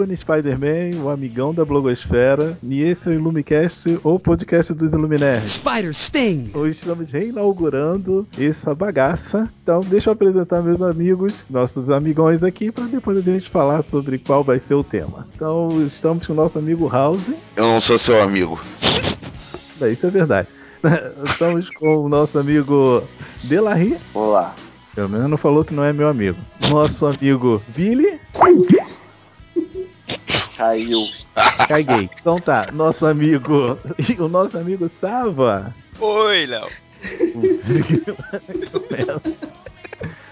Ebony Spider-Man, o amigão da blogosfera, e esse é o Illumicast, o podcast dos Illuminaires. Spider Sting! Hoje estamos reinaugurando essa bagaça. Então, deixa eu apresentar meus amigos, nossos amigões aqui, para depois a gente falar sobre qual vai ser o tema. Então, estamos com o nosso amigo House. Eu não sou seu amigo. É, isso é verdade. Estamos com o nosso amigo Delarry. Olá. Pelo menos não falou que não é meu amigo. Nosso amigo Vili. Caiu. Caguei. Então tá, nosso amigo. O nosso amigo Sava. Oi, Léo.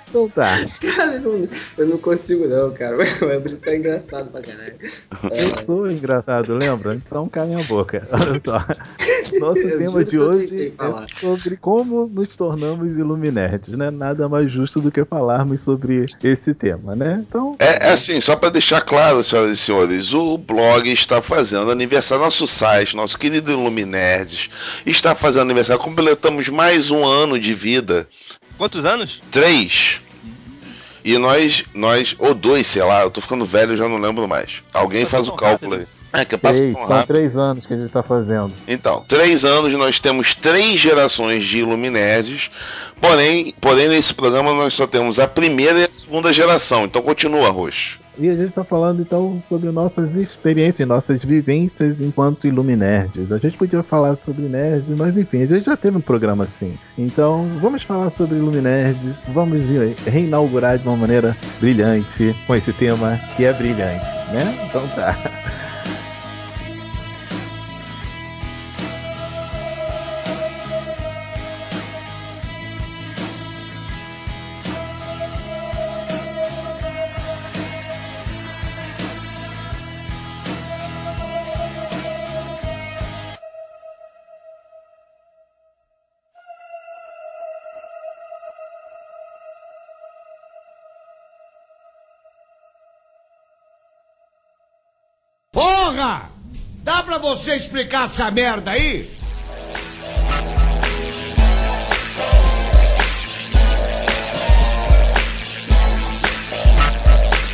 Então tá. Cara, eu não, eu não consigo não, cara. O Ebro tá engraçado pra caralho. Eu sou engraçado, lembra? Então calem a boca. Olha só. Nosso Eu tema de hoje é sobre como nos tornamos iluminerds, né? Nada mais justo do que falarmos sobre esse tema, né? Então, É, é assim, só para deixar claro, senhoras e senhores, o blog está fazendo aniversário, nosso site, nosso querido Iluminerds, está fazendo aniversário, completamos mais um ano de vida. Quantos anos? Três. E nós, nós, ou dois, sei lá, eu tô ficando velho, já não lembro mais. Alguém Passou faz o tão cálculo aí. É, que passa três, tão são três anos que a gente tá fazendo. Então, três anos nós temos três gerações de Iluminerds, porém, porém nesse programa nós só temos a primeira e a segunda geração. Então continua, Roxo. E a gente tá falando então sobre nossas experiências, nossas vivências enquanto iluminerds. A gente podia falar sobre nerds, mas enfim, a gente já teve um programa assim. Então, vamos falar sobre iluminerds, vamos reinaugurar de uma maneira brilhante com esse tema que é brilhante, né? Então tá. Dá pra você explicar essa merda aí?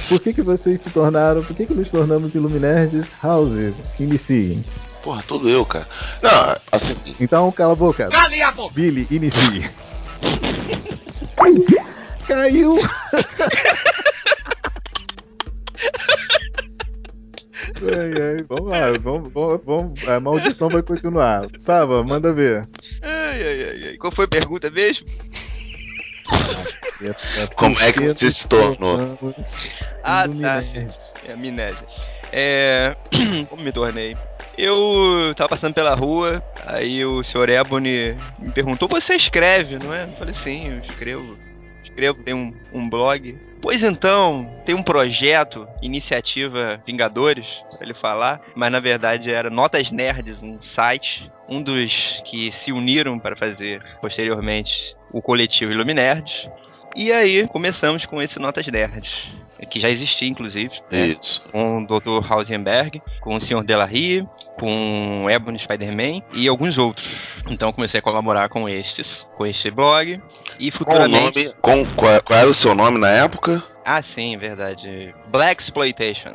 Por que, que vocês se tornaram, por que, que nos tornamos iluminerds? House, iniciem. Porra, tudo eu, cara. Não, assim, Então, cala a boca. Cale a boca! Billy, inicie. Caiu! ai, ai, vamos lá, vamos, vamos, vamos, a maldição vai continuar. Sava, manda ver. Ai, ai, ai, ai. Qual foi a pergunta mesmo? Como é que você se tornou? Ah, tá. É amnésia. É. Como me tornei? Eu tava passando pela rua, aí o senhor Ebony me perguntou: Você escreve, não é? Eu falei: Sim, eu escrevo. Escrevo, tem um, um blog. Pois então, tem um projeto, iniciativa Vingadores, pra ele falar, mas na verdade era Notas Nerds, um site, um dos que se uniram para fazer posteriormente o coletivo Iluminerds. E aí começamos com esse Notas Nerds, que já existia inclusive, né? Isso. com o Dr. Hausenberg, com o Sr. Delarue, com o Ebony Spider-Man e alguns outros. Então comecei a colaborar com estes, com este blog e futuramente. nome? Com, qual, qual era o seu nome na época? Ah, sim, verdade. Black Exploitation.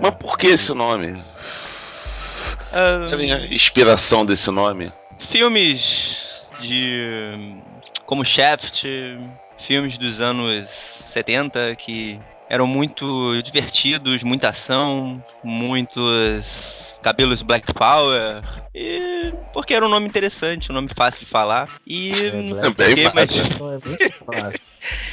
Mas por que esse nome? Você tem a inspiração desse nome? filmes de. como Shaft, filmes dos anos 70 que eram muito divertidos, muita ação, muitos cabelos Black Power. E porque era um nome interessante, um nome fácil de falar. E não sei Bem porquê, mas, fácil.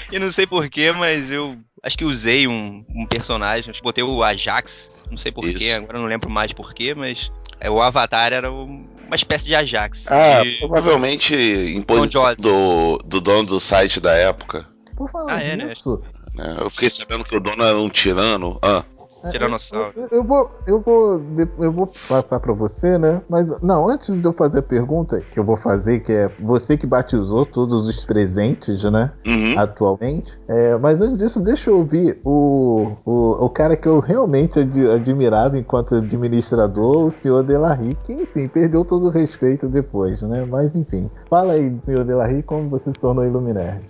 É e não sei porquê, mas eu acho que usei um, um personagem, acho que botei o Ajax, não sei porquê, agora eu não lembro mais porquê, mas é, o Avatar era um- uma espécie de Ajax. Ah, E- provavelmente imposição do, do dono do site da época. Por falar Ah, é, né? nisso, né? Eu fiquei sabendo que o dono era um tirano. Ah, é, Tiranossauro. Eu, eu vou, eu vou, eu vou passar pra você, né? Mas não, antes de eu fazer a pergunta que eu vou fazer, que é você que batizou todos os presentes, né? uhum. Atualmente. É, mas antes disso, deixa eu ouvir o, o, o cara que eu realmente ad- admirava enquanto administrador, o senhor Delarry, que enfim, perdeu todo o respeito depois, né? Mas enfim, fala aí, senhor Delarry, como você se tornou Illuminerd.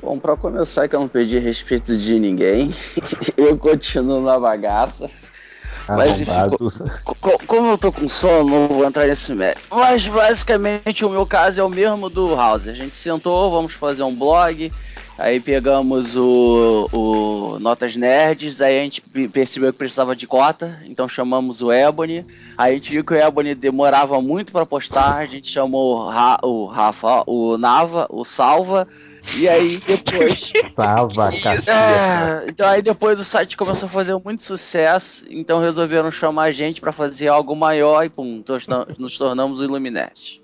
Bom, pra começar, que eu não perdi respeito de ninguém, eu continuo na bagaça. Mas enfim, Arrombados. Co- co- como eu tô com sono, não vou entrar nesse mérito. Mas basicamente o meu caso é o mesmo do House. A gente sentou, vamos fazer um blog. Aí pegamos o, o Notas Nerds, aí a gente pe- percebeu que precisava de cota, então chamamos o Ebony. Aí a gente viu que o Ebony demorava muito pra postar, a gente chamou o, Ra- o Rafa, o Nava, o Salva. E aí depois Salva, caceta. é, então aí depois o site começou a fazer muito sucesso, então resolveram chamar a gente pra fazer algo maior e pum, nos tornamos o Illuminati.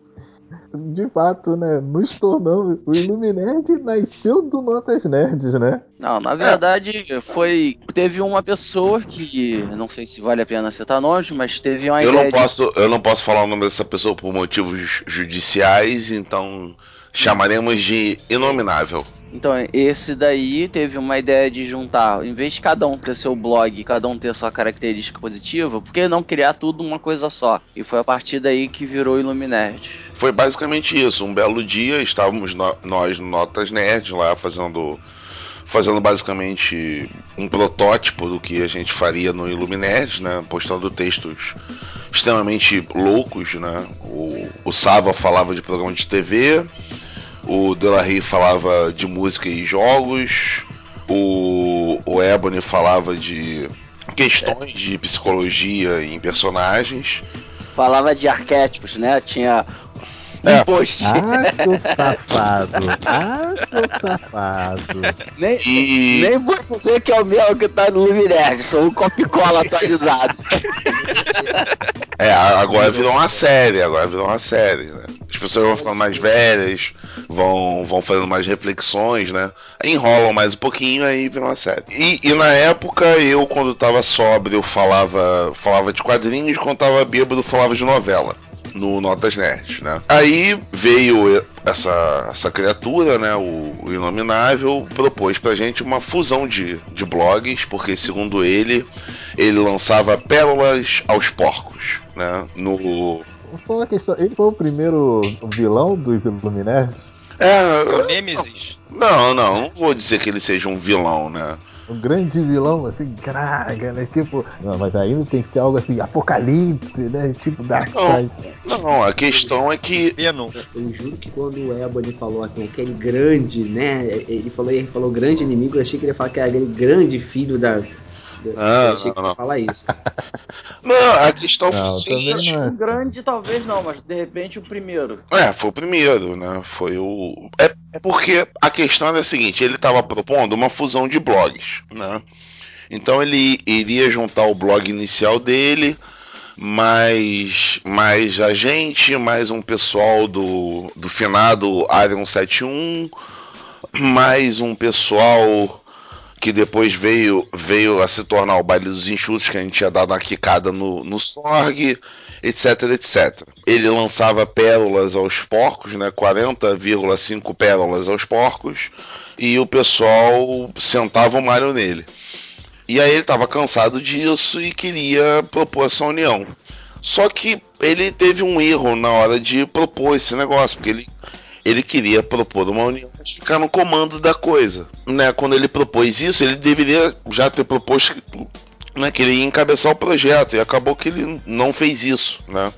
De fato, né? Nos tornamos. O Illuminerd nasceu do Notas Nerds, né? Não, na verdade foi teve uma pessoa que não sei se vale a pena citar nomes, mas teve uma Eu ideia não de- posso, eu não posso falar o nome dessa pessoa por motivos judiciais, então chamaremos de inominável. Então, esse daí teve uma ideia de juntar, em vez de cada um ter seu blog, cada um ter sua característica positiva, por que não criar tudo uma coisa só? E foi a partir daí que virou Illuminerd. Foi basicamente isso. Um belo dia estávamos no- nós no Notas Nerd lá fazendo fazendo basicamente um protótipo do que a gente faria no Illuminerd, né? Postando textos extremamente loucos, né? O, o Sava falava de programa de TV, o Delarry falava de música e jogos, o, o Ebony falava de questões de psicologia em personagens. Falava de arquétipos, né? Tinha um É. post. Ah, seu safado. Ah, seu safado. Nem, E- nem vou dizer que é o meu que tá no Luminerd, sou um copy-cola atualizado. É, agora virou uma série, agora virou uma série, né? As pessoas vão ficando mais velhas, vão, vão fazendo mais reflexões, né? Enrolam mais um pouquinho, aí vira uma série. E, e na época, eu, quando tava sóbrio, eu falava, falava de quadrinhos, quando tava bêbado, falava de novela. No Notas Nerd, né? Aí veio essa, essa criatura, né? O, o Inominável, propôs pra gente uma fusão de, de blogs, porque segundo ele, ele lançava pérolas aos porcos, né? No. Só uma questão. Ele foi o primeiro vilão dos Illuminerd? É, Nemesis. não, não, não vou dizer que ele seja um vilão, né? O grande vilão, assim, graga, né? Tipo. Não, mas ainda tem que ser algo assim, apocalipse, né? Tipo, da Não, não, a questão é que. Venom. Eu juro que quando o Ebony falou assim, aquele grande, né? Ele falou, ele falou grande inimigo, eu achei que ele ia falar que era aquele grande filho da. Da- Ah, eu achei que não, não. falar isso. Não, a questão Não, o seguinte. também não é. Um grande talvez não, mas de repente o primeiro. É, foi o primeiro, né? Foi o. É, é porque a questão era a seguinte: ele estava propondo uma fusão de blogs, né? Então ele iria juntar o blog inicial dele, mais, mais a gente, mais um pessoal do, do finado Arion 71, mais um pessoal que depois veio, veio a se tornar o baile dos enxutos, que a gente tinha dado uma quicada no, no Sorg, etc, etc. Ele lançava pérolas aos porcos, né? 40,5 pérolas aos porcos, e o pessoal sentava o malho nele. E aí ele estava cansado disso e queria propor essa união. Só que ele teve um erro na hora de propor esse negócio, porque ele, ele queria propor uma união, mas ficar no comando da coisa. Né? Quando ele propôs isso, ele deveria já ter proposto né, que ele ia encabeçar o projeto, e acabou que ele não fez isso. Né?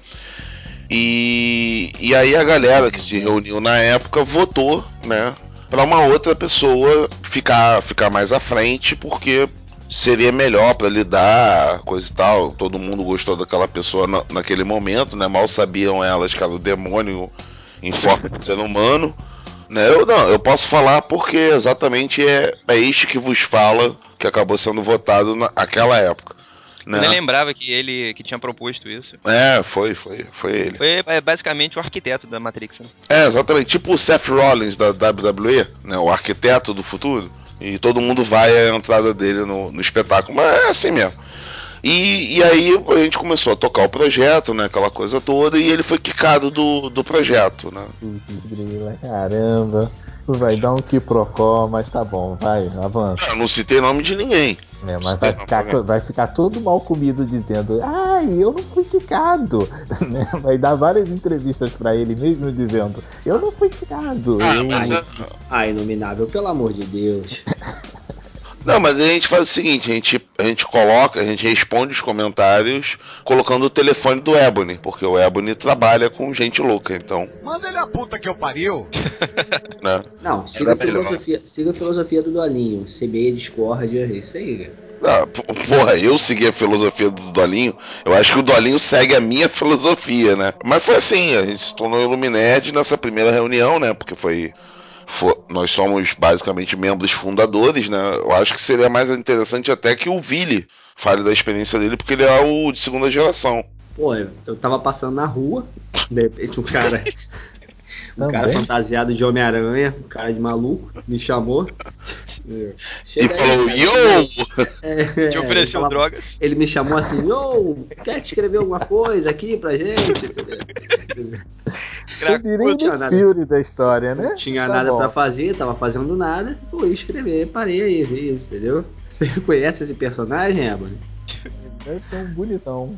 E, e aí a galera que se reuniu na época votou né, para uma outra pessoa ficar, ficar mais à frente, porque seria melhor para lidar, coisa e tal. Todo mundo gostou daquela pessoa na, naquele momento, né? Mal sabiam elas que era o demônio em forma de ser humano. Né? Eu não, eu posso falar porque exatamente é, é este que vos fala que acabou sendo votado naquela época. Né? Eu nem lembrava que ele que tinha proposto isso. É, foi, foi, foi ele. Foi é, basicamente o arquiteto da Matrix. Né? É, exatamente. Tipo o Seth Rollins da WWE, né? O arquiteto do futuro. E todo mundo vai à entrada dele no, no espetáculo. Mas é assim mesmo. E, e, aí a gente começou a tocar o projeto, né? Aquela coisa toda, e ele foi quicado do, do projeto, né? Grila, caramba. Isso vai dar um quiprocó, mas tá bom, vai, avança. Eu não citei nome de ninguém. É, mas vai ficar, vai ficar todo mal comido dizendo, ai, eu não fui quicado. Né? Vai dar várias entrevistas pra ele mesmo dizendo, eu não fui quicado. Ah, eu... mas, Ah, inominável, pelo amor de Deus. Não, mas a gente faz o seguinte, a gente, a gente coloca, a gente responde os comentários colocando o telefone do Ebony, porque o Ebony trabalha com gente louca, então, Manda ele a puta que eu pariu. né? Não, siga a, filosofia, siga a filosofia do Dolinho. CB, discórdia, é isso aí, cara. Ah, p- porra, eu segui a filosofia do Dolinho. Eu acho que o Dolinho segue a minha filosofia, né? Mas foi assim, a gente se tornou Ilumined nessa primeira reunião, né? Porque foi, fo- Nós somos basicamente membros fundadores, né? Eu acho que seria mais interessante até que o Vili fale da experiência dele, porque ele é o de segunda geração. Pô, eu, eu tava passando na rua, de repente um cara. Um cara fantasiado de Homem-Aranha, um cara de maluco, me chamou. E Chega aí, falou, cara. yo! É, Te ele ofereceu falava- drogas. Ele me chamou assim, yo, quer escrever alguma coisa aqui pra gente? Não tinha nada. Fury da história, né? Não tinha Tá nada bom. pra fazer, tava fazendo nada, fui escrever, parei aí, vi isso, entendeu? Você conhece esse personagem, Ebony? Deve ser um bonitão.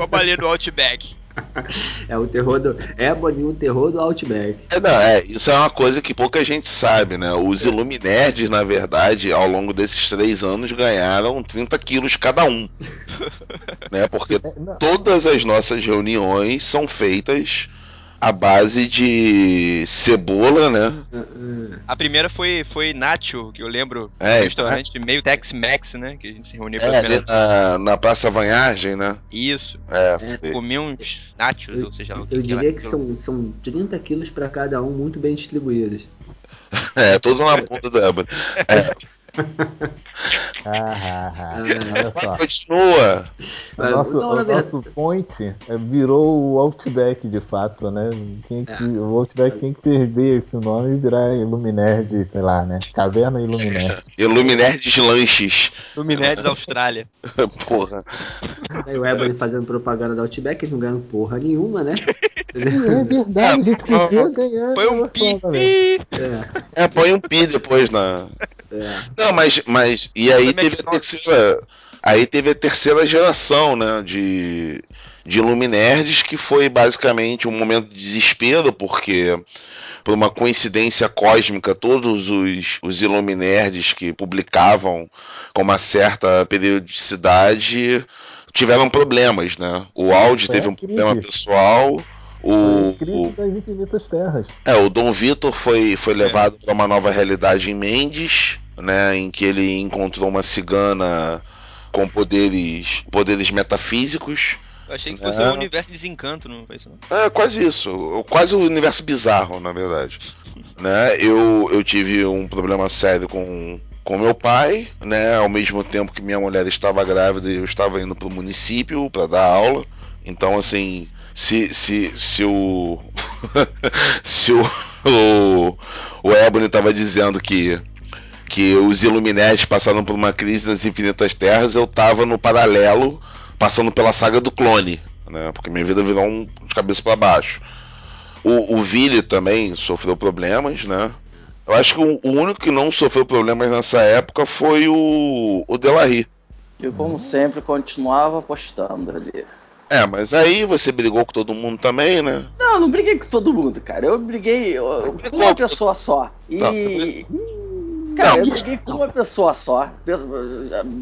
O baleia do Outback. É o terror do. Ebony, o terror do Outback. É, não, é, isso é uma coisa que pouca gente sabe, né? Os Iluminerds, na verdade, ao longo desses três anos, ganharam 30 quilos cada um. né? Porque É, todas as nossas reuniões são feitas à base de cebola, né? A primeira foi, foi Nacho, que eu lembro. É, um restaurante meio Tex-Mex, né? Que a gente se reuniu É, pra ali na, na Praça Vanhagem, né? Isso. É, Comi uns nachos, Eu, ou seja, eu que diria que são, são 30 quilos pra cada um, muito bem distribuídos. é, tudo na do Ebony. É, ah, ah, ah. Só. continua. O nosso, Não, o verdade- nosso point é, virou o Outback de fato, né? Tinha que, O Outback tinha que perder esse nome e virar Iluminerd, sei lá, né? Caverna Iluminerd. Iluminerds Lanches. Luminedes Austrália. Porra. Aí o Ebony fazendo propaganda da Outback, não ganhando porra nenhuma, né? É verdade, a gente podia ganhar. Foi um né? pi. É, É, põe um pi depois na. É. Não, mas, mas e aí teve a McDonald's. terceira, aí teve a terceira geração, né, de de Luminerds que foi basicamente um momento de desespero porque por uma coincidência cósmica todos os os Iluminerds que publicavam com uma certa periodicidade tiveram problemas, né? O Audi a teve um problema pessoal, o, crise o das infinitas terras. é, o Dom Vitor foi, foi levado para uma nova realidade em Mendes, né, em que ele encontrou uma cigana com poderes, poderes metafísicos. Eu achei que fosse É. um universo de desencanto, não foi isso? É quase isso, quase o universo bizarro, na verdade. Né, eu, eu tive um problema sério com com meu pai, né, ao mesmo tempo que minha mulher estava grávida, eu estava indo para o município para dar aula. Então, assim, se, se, se o. se o, o, Ebony estava dizendo que, que os Illuminati passaram por uma crise das infinitas terras, eu tava no paralelo, passando pela saga do clone, né? Porque minha vida virou um de cabeça para baixo. O, o Vili também sofreu problemas, né? Eu acho que o, o único que não sofreu problemas nessa época foi o, o Delarry. E como sempre, continuava apostando ali. É, mas aí você brigou com todo mundo também, né? Não, eu não briguei com todo mundo, cara. Eu briguei eu- com uma pessoa só. E. Nossa, mas- Cara, eu Não. briguei com uma pessoa só.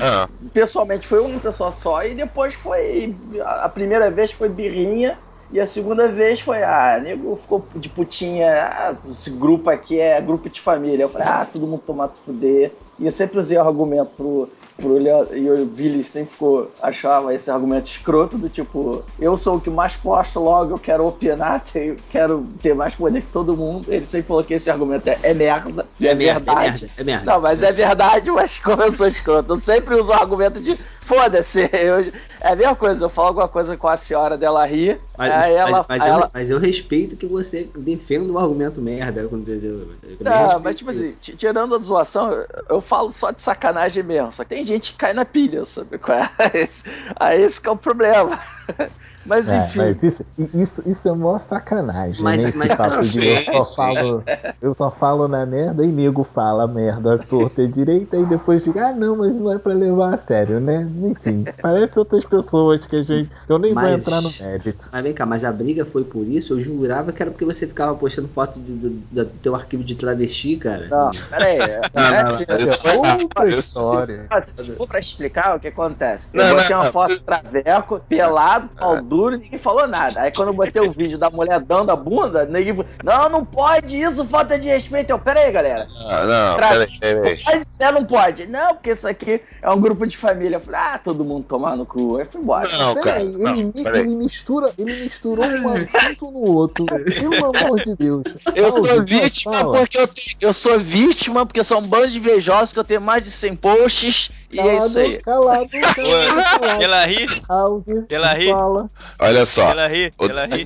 Ah, Pessoalmente foi uma pessoa só. E depois foi. A primeira vez foi birrinha. E a segunda vez foi, ah, nego ficou de putinha, ah, esse grupo aqui é grupo de família. Eu falei, ah, todo mundo tomado se fuder. E eu sempre usei o argumento pro, pro Leo, e o Billy sempre ficou, achava esse argumento escroto, do tipo, eu sou o que mais posto, logo eu quero opinar, tenho- quero ter mais poder que todo mundo. Ele sempre falou que esse argumento é, é merda, é, É merda, é verdade. merda, é merda. Não, mas é verdade, mas como eu sou escroto, eu sempre uso o argumento de foda-se. eu- É a mesma coisa, eu falo alguma coisa com a senhora dela rir, Mas, aí ela. mas, mas aí eu, ela- mas eu respeito que você defenda o argumento merda. quando eu- eu- Não, mas tipo assim, isso. ti- tirando a zoação, eu- falo só de sacanagem mesmo. Só que tem gente que cai na pilha, sabe? é? Esse- Aí esse que é o problema. Mas É, enfim. mas isso, isso, isso é mó sacanagem, Mas- né? Mas- de Sim, eu só sim. falo, eu só falo na merda e nego fala merda torta e direita e depois fica, ah não, mas não é pra levar a sério, né? Enfim, parece outras pessoas que a gente. Eu nem vou Mas- entrar no mérito. Mas vem cá, mas a briga foi por isso? Eu jurava que era porque você ficava postando foto do, do- do teu arquivo de travesti, cara. Não, peraí. é- é assim, isso foi- Outra história. Ah, Se for pra explicar o que acontece, eu Não, botei não, uma não, foto você- de traveco, pelado, pau duro, e ninguém falou nada. Aí quando eu botei o vídeo da mulher dando a bunda, ninguém falou, não, não pode isso, falta de respeito. Eu, peraí, galera. ah, não, Tra- peraí, peraí. Pode não pode. Não, porque isso aqui é um grupo de família. Eu falei, ah, todo mundo tomar no cu. Aí fui embora. Não, cara, não, ele, peraí. ele mistura, ele misturou um assunto no outro. Pelo amor de Deus. Eu Fala, sou vítima fala. porque eu, tenho- eu sou vítima porque são um bando de invejosos que eu tenho mais de 100 posts e é isso aí. Calado, calado, calado. Ela ri, House, Ela ri. fala. Olha só. ela ri, ela ri.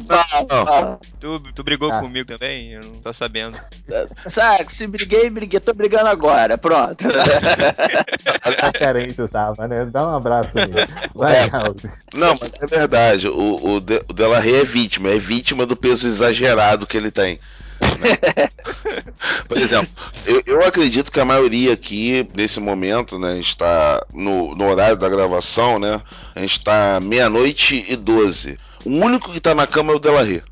Não, Tu, tu brigou Ah. comigo também? Eu não tô sabendo. Sabe, se briguei, briguei. Tô brigando agora, pronto. Tá carente o Sava, né? Dá um abraço nele. Vai, É. House. Não, mas é verdade. O, o, De, o Delarey é vítima, é vítima do peso exagerado que ele tem. Né? Por exemplo, eu, eu acredito que a maioria aqui, nesse momento, né, está no, no horário da gravação, né? A gente está meia-noite e 12. O único que tá na cama é o Delarey.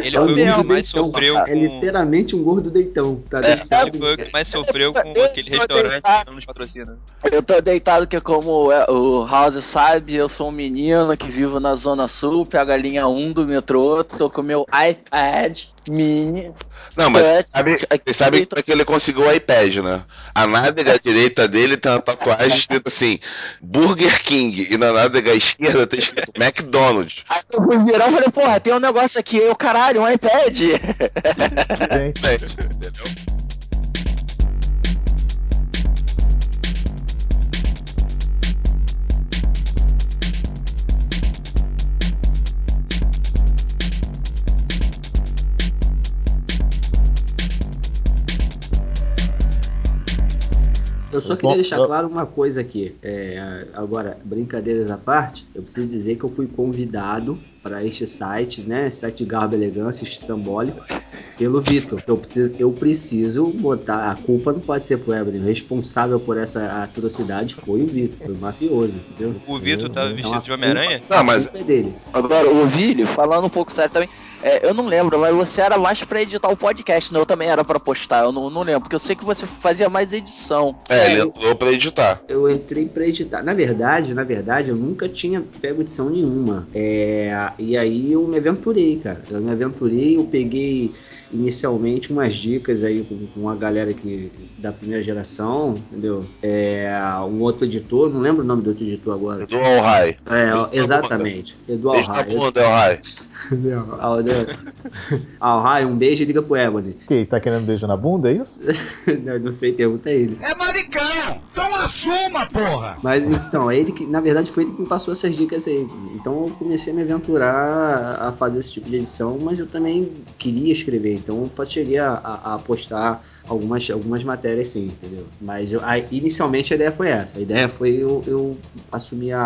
Ele É o foi o que mais sofreu É com. literalmente um gordo deitão. Tá Ele deitado. foi o que mais sofreu com Eu- aquele restaurante deitado. que não nos patrocina. Eu tô deitado que como é, o House sabe, eu sou um menino que vivo na Zona Sul, pego a linha 1 do metrô, tô com meu iPad mini. Não, mas touch, sabe, aqui- vocês sabem como é que ele conseguiu o iPad, né? A nádega direita dele tem uma tatuagem escrita assim: Burger King. E na nádega esquerda tem escrito McDonald's. Aí eu fui virar e falei, porra, tem um negócio aqui, eu caralho, um iPad. Gente, Eu só queria deixar claro uma coisa aqui. É, agora, brincadeiras à parte, eu preciso dizer que eu fui convidado para este site, né? Site de Garbo Elegância, estrambólico, pelo Vitor. Eu preciso, eu preciso botar. A culpa não pode ser pro Evelyn. O responsável por essa atrocidade foi o Vitor, foi o mafioso, entendeu? O Vitor tava Então, vestido a de Homem-Aranha? Não, a mas- culpa é dele. Agora, o Vili, falando um pouco sério também, é, eu não lembro, mas você era mais pra editar o podcast, né? Eu também era pra postar, eu não, não lembro, porque eu sei que você fazia mais edição. É, ele entrou pra editar. Eu entrei pra editar. Na verdade, na verdade, eu nunca tinha pego edição nenhuma. É, e aí eu me aventurei, cara. Eu me aventurei, eu peguei inicialmente umas dicas aí com, com a galera que da primeira geração, entendeu? É, um outro editor, não lembro o nome do outro editor agora. All High. É, na exatamente. Eduardo Beijo na Raio. Vendo? Ah, o Raio, um beijo e liga pro Ebony. Que, tá querendo beijo na bunda, é isso? não, não sei, pergunta ele. É maricão! Então assuma, porra! Mas então, é ele que, na verdade, foi ele que me passou essas dicas aí. Então eu comecei a me aventurar a fazer esse tipo de edição, mas eu também queria escrever, então eu cheguei a, a, a postar algumas, algumas matérias sim, entendeu? Mas eu- a- inicialmente a ideia foi essa. A ideia foi eu, eu assumir a,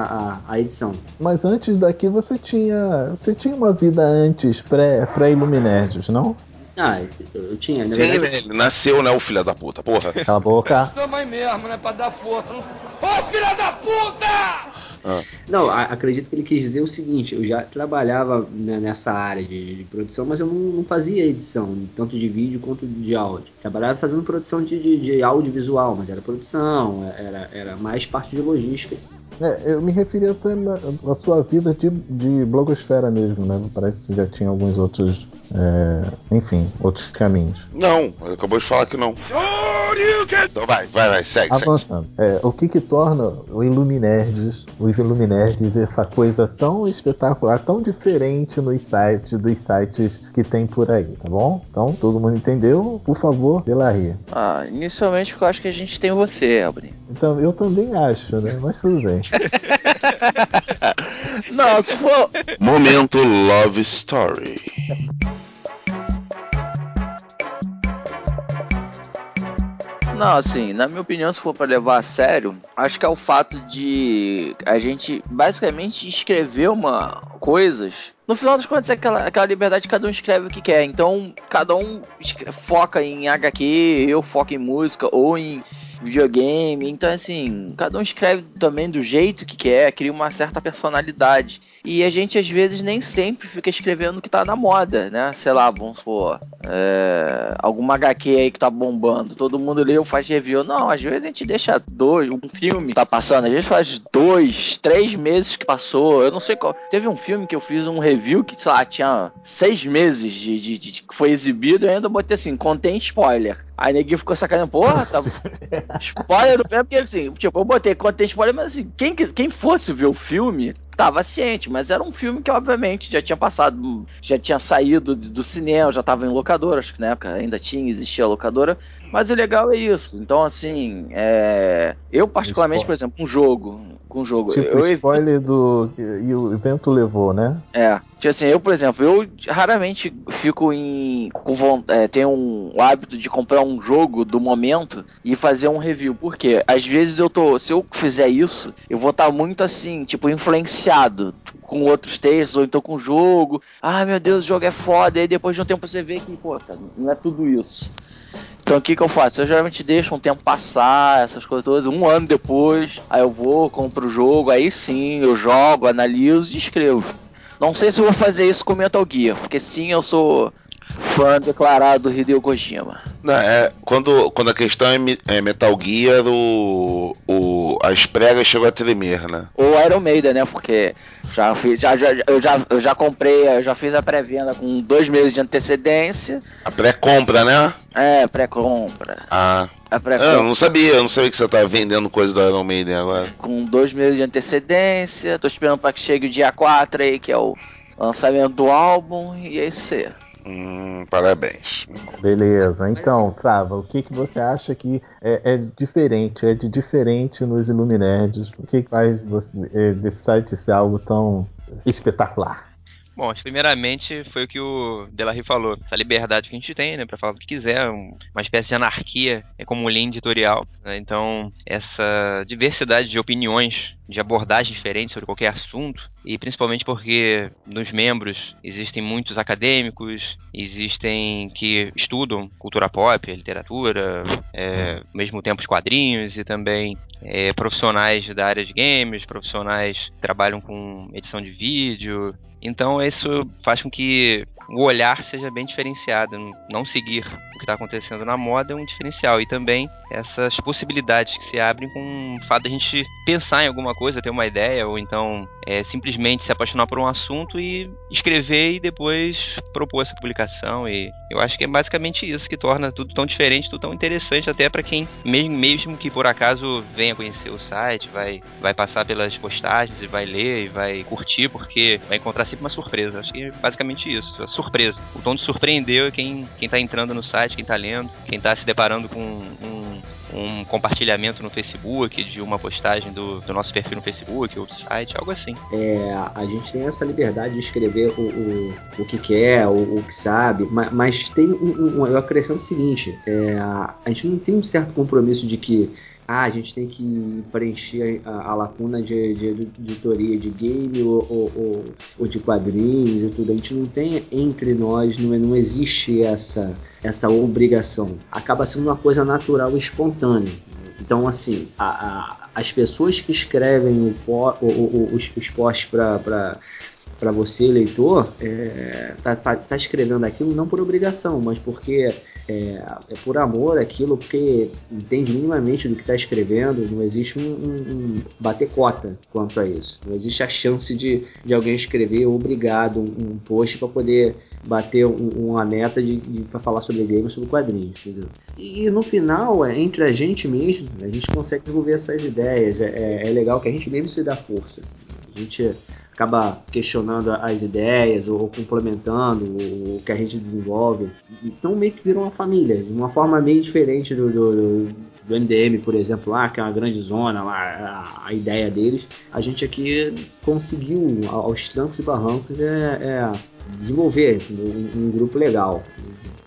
a, a edição. Mas antes daqui você tinha. Você tinha uma vida antes, pré- pré-Iluminerds, não? Ah, eu, eu tinha, na Sim, verdade. ele nasceu, né, o filho da puta, porra. Cala a boca. Sua mãe mesmo, né? Pra dar força. Ô, filha da puta! Não, a- acredito que ele quis dizer o seguinte: eu já trabalhava né, nessa área de, de produção, mas eu não, não fazia edição, tanto de vídeo quanto de áudio. Trabalhava fazendo produção de, de, de audiovisual, mas era produção, era, era mais parte de logística. É, eu me referi até na, na sua vida de, de blogosfera mesmo, né? Parece que você já tinha alguns outros. é, enfim, outros caminhos. Não, ele acabou de falar que não. Então vai, vai, vai, segue, segue. Avançando. É, o que que torna o Iluminerds, os Iluminerds, essa coisa tão espetacular, tão diferente nos sites, dos sites que tem por aí, tá bom? Então, todo mundo entendeu? Por favor, Delarry. Ah, inicialmente porque eu acho que a gente tem você, Elbrin. Então, eu também acho, né? Mas tudo bem. Não, se for. Momento Love Story. Não, assim, na minha opinião, se for pra levar a sério, acho que é o fato de a gente basicamente escrever uma coisas. No final das contas, é aquela, aquela liberdade cada um escreve o que quer. Então, cada um foca em HQ, eu foco em música ou em videogame. Então, assim, cada um escreve também do jeito que quer, cria uma certa personalidade. E a gente, às vezes, nem sempre fica escrevendo o que tá na moda, né? Sei lá, vamos supor, é, alguma HQ aí que tá bombando, todo mundo leu, faz review. Não, às vezes a gente deixa dois, um filme tá passando, às vezes faz dois, três meses que passou. Eu não sei qual. Teve um filme que eu fiz um review que, sei lá, tinha seis meses de, de- de- que foi exibido e ainda botei assim, contém spoiler. Aí neguinho ficou sacaneando, porra, tá. spoiler do filme, porque assim, tipo, eu botei contém spoiler, mas assim, quem, quem fosse ver o filme tava ciente, mas era um filme que obviamente já tinha passado, já tinha saído do cinema, já tava em locadora, acho que na época ainda tinha, existia a locadora, mas o legal é isso. Então, assim, é, eu particularmente, por exemplo, um jogo, com um jogo, Tipo, eu, spoiler do. E o evento levou, né? é, tipo assim, eu, por exemplo, eu raramente fico em. Com é, tenho um, o hábito de comprar um jogo do momento e fazer um review. Por quê? Às vezes eu tô. Se eu fizer isso, eu vou estar muito assim, tipo, influenciado com outros textos, ou então com o jogo. Ah, meu Deus, o jogo é foda. E aí depois de um tempo você vê que, pô, tá, não é tudo isso. Então o que, que eu faço? Eu geralmente deixo um tempo passar, essas coisas todas, um ano depois, aí eu vou, compro o jogo, aí sim, eu jogo, analiso e escrevo. Não sei se vou fazer isso com Metal Gear, porque sim, eu sou fã declarado do Hideo Kojima. Não, é, quando, quando a questão é, é Metal Gear, o, o, as pregas chegam a tremer, né? Ou Iron Maiden, né? Porque já fiz, já, já, eu já, eu já comprei, eu já fiz a pré-venda com dois meses de antecedência. A pré-compra, né? É, pré-compra. Ah, A eu não sabia, eu não sabia que você tava vendendo coisa do Iron Maiden agora. com dois meses de antecedência. Tô esperando para que chegue o dia 4 aí, que é o lançamento do álbum. E é isso aí. Hum, parabéns. Beleza. Então, Sava, o que, que você acha que é, é diferente? É de diferente nos Iluminerds? O que, que faz você, é, desse site ser algo tão espetacular? Bom, acho que primeiramente foi o que o Delarry falou. Essa liberdade que a gente tem, né, pra falar o que quiser, um- uma espécie de anarquia, é como linha editorial. né? Então, essa diversidade de opiniões, de abordagens diferentes sobre qualquer assunto, e principalmente porque nos membros existem muitos acadêmicos, existem que estudam cultura pop, literatura, é, ao mesmo tempo os quadrinhos e também é, profissionais da área de games, profissionais que trabalham com edição de vídeo. Então isso faz com que o olhar seja bem diferenciado. Não seguir o que está acontecendo na moda é um diferencial. E também essas possibilidades que se abrem com o fato de a gente pensar em alguma coisa, ter uma ideia, ou então é, simplesmente se apaixonar por um assunto e escrever e depois propor essa publicação. E eu acho que é basicamente isso que torna tudo tão diferente, tudo tão interessante, até para quem, mesmo, mesmo que por acaso venha conhecer o site, vai, vai passar pelas postagens e vai ler e vai curtir, porque vai encontrar sempre uma surpresa. Acho que é basicamente isso. Surpreso. O tom de surpreendeu é quem, quem tá entrando no site, quem tá lendo, quem tá se deparando com um, um compartilhamento no Facebook de uma postagem do, do nosso perfil no Facebook ou do site, algo assim. É, a gente tem essa liberdade de escrever o, o, o que quer, o, o que sabe, mas, mas tem um, um- eu acrescento o seguinte: é, a gente não tem um certo compromisso de que ah, a gente tem que preencher a, a lacuna de, de editoria de game ou, ou- ou- ou de quadrinhos e tudo. A gente não tem entre nós, não, não existe essa, essa obrigação. Acaba sendo uma coisa natural e espontânea. Então, assim, a- a- as pessoas que escrevem o o- o- os, os posts para para você, leitor, é, tá, tá- tá escrevendo aquilo não por obrigação, mas porque é, é por amor aquilo, porque entende minimamente do que está escrevendo, não existe um, um- um bater cota quanto a isso. Não existe a chance de, de alguém escrever obrigado um, post para poder bater um- uma meta de, para falar sobre games, sobre quadrinhos, entendeu? E, no final, é, entre a gente mesmo, a gente consegue desenvolver essas ideias. É, é- é legal que a gente mesmo se dá força. A gente acaba questionando as ideias ou complementando o que a gente desenvolve. Então meio que vira uma família, de uma forma meio diferente do, do, do MDM, por exemplo, lá, que é uma grande zona, lá, a, a ideia deles. A gente aqui conseguiu, aos trancos e barrancos, é, é desenvolver um, um grupo legal.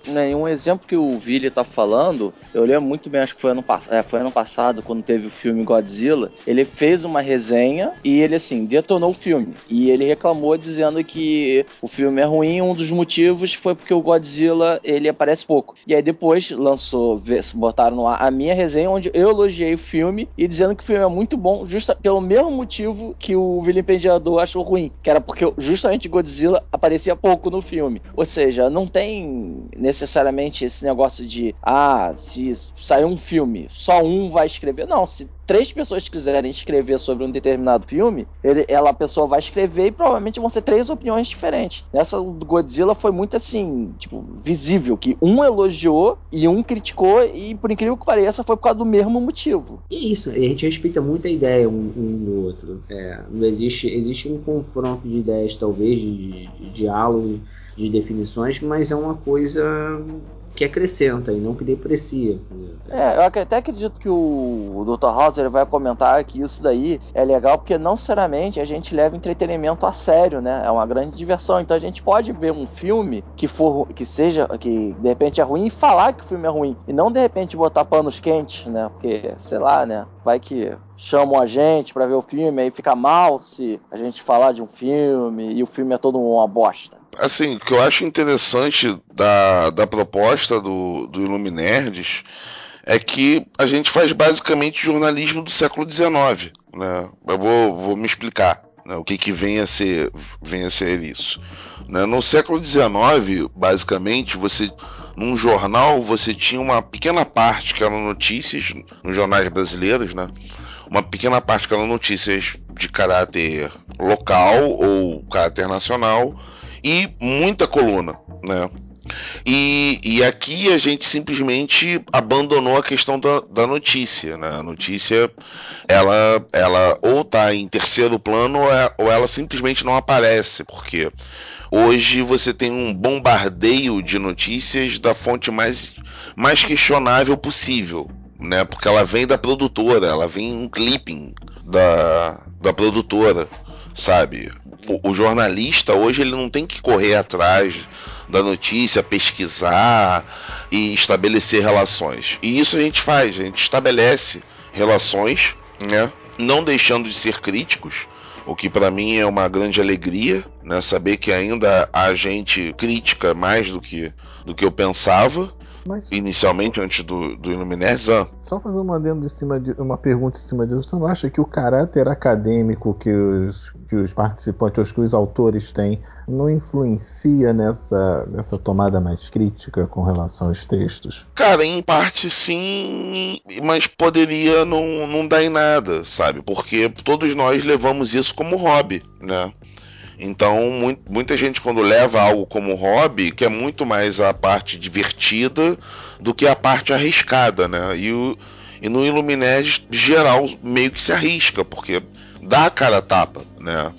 Né, um exemplo que o Vili tá falando, eu lembro muito bem, acho que foi ano, é, foi ano passado, quando teve o filme Godzilla. Ele fez uma resenha e ele, assim, detonou o filme. E ele reclamou dizendo que o filme é ruim. Um dos motivos foi porque o Godzilla ele aparece pouco. E aí depois lançou, botaram no ar a minha resenha, onde eu elogiei o filme e dizendo que o filme é muito bom, justa pelo mesmo motivo que o Vilipendiador achou ruim, que era porque justamente Godzilla aparecia pouco no filme. Ou seja, não tem necessariamente esse negócio de ah, se sair um filme, só um vai escrever. Não, se três pessoas quiserem escrever sobre um determinado filme, ele, ela a pessoa vai escrever e provavelmente vão ser três opiniões diferentes. Nessa do Godzilla foi muito assim, tipo, visível que um elogiou e um criticou e por incrível que pareça foi por causa do mesmo motivo. E é isso, a gente respeita muito a ideia um, um do outro. É, não existe, existe um confronto de ideias, talvez, de, de diálogos, de definições, mas é uma coisa que acrescenta e não que deprecia. É, eu até acredito que o, Dr. House ele vai comentar que isso daí é legal porque não necessariamente a gente leva entretenimento a sério, né? É uma grande diversão. Então a gente pode ver um filme que for que seja que de repente é ruim e falar que o filme é ruim e não de repente botar panos quentes, né? Porque sei lá, né? Vai que chamam a gente pra ver o filme aí fica mal se a gente falar de um filme e o filme é todo uma bosta. Assim, o que eu acho interessante da, da proposta do, do Iluminerds é que a gente faz basicamente jornalismo do século XIX. Né? Eu vou, vou me explicar né, o que, que vem, a ser, vem a ser isso. Né? No século XIX, basicamente, você num jornal você tinha uma pequena parte que eram notícias nos jornais brasileiros, né? Uma pequena parte que eram notícias de caráter local ou caráter nacional e muita coluna, né? E, e aqui a gente simplesmente abandonou a questão da, da notícia, né? A notícia, ela, ela ou está em terceiro plano ou, é- ou ela simplesmente não aparece, porque hoje você tem um bombardeio de notícias da fonte mais, mais questionável possível, né? Porque ela vem da produtora, ela vem um clipping da, da produtora, sabe? O, o jornalista hoje ele não tem que correr atrás da notícia, pesquisar e estabelecer relações. E isso a gente faz, a gente estabelece relações, né? Não deixando de ser críticos, o que para mim é uma grande alegria, né? Saber que ainda há gente crítica mais do que do que eu pensava Mas inicialmente antes do do Iluminerds. Ah, só fazer uma adendo em cima de uma pergunta em cima disso, você não acha que o caráter acadêmico que os, que os participantes, ou que os autores têm, não influencia nessa, nessa tomada mais crítica com relação aos textos? Cara, em parte sim, mas poderia não, não dar em nada, sabe? Porque todos nós levamos isso como hobby, né? Então, mui- muita gente quando leva algo como hobby, quer muito mais a parte divertida do que a parte arriscada, né? E, o, e no Illumined, geral, meio que se arrisca, porque dá a cara tapa, né?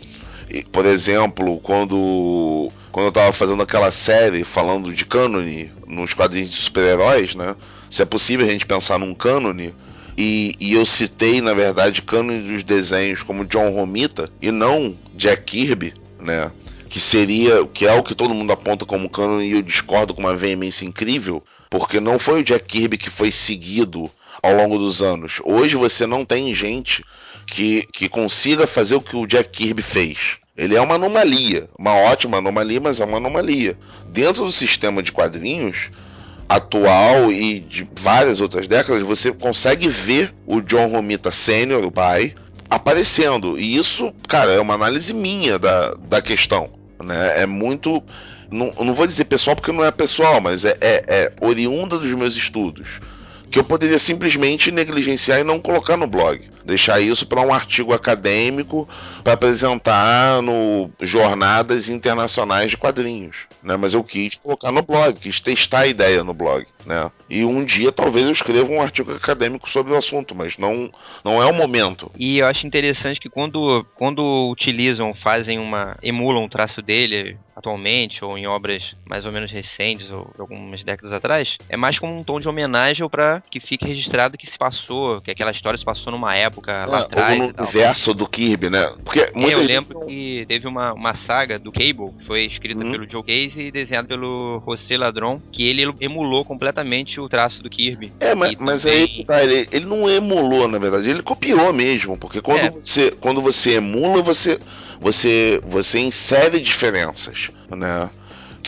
E, por exemplo, quando quando eu tava fazendo aquela série falando de cânone nos quadrinhos de super-heróis, né? Se é possível a gente pensar num cânone, e, e eu citei, na verdade, cânone dos desenhos como John Romita e não Jack Kirby, né? Que seria, que é o que todo mundo aponta como cânone e eu discordo com uma veemência incrível, porque não foi o Jack Kirby que foi seguido ao longo dos anos. Hoje você não tem gente que, que consiga fazer o que o Jack Kirby fez. Ele é uma anomalia, uma ótima anomalia, mas é uma anomalia. Dentro do sistema de quadrinhos atual e de várias outras décadas, você consegue ver o John Romita Sênior, o pai, aparecendo. E isso, cara, é uma análise minha da, da questão. Né? É muito. Não, não vou dizer pessoal porque não é pessoal, mas é, é, é oriunda dos meus estudos que eu poderia simplesmente negligenciar e não colocar no blog. Deixar isso para um artigo acadêmico para apresentar no jornadas internacionais de quadrinhos. Né? Mas eu quis colocar no blog, quis testar a ideia no blog. Né? E um dia talvez eu escreva um artigo acadêmico sobre o assunto, mas não, não é o momento. E eu acho interessante que quando, quando utilizam, fazem uma. emulam o traço dele atualmente, ou em obras mais ou menos recentes, ou algumas décadas atrás, é mais como um tom de homenagem para que fique registrado que se passou, que aquela história se passou numa época lá É, atrás. ou no universo do Kirby, né? Porque muitas eu lembro que teve uma, uma saga do Cable, que foi escrita Uhum. pelo Joe Case e desenhada pelo José Ladron, que ele emulou completamente o traço do Kirby. É, mas, E mas também- aí tá, ele, ele não emulou, na verdade, ele copiou mesmo, porque quando, É. você, quando você emula, você, você, você insere diferenças, né?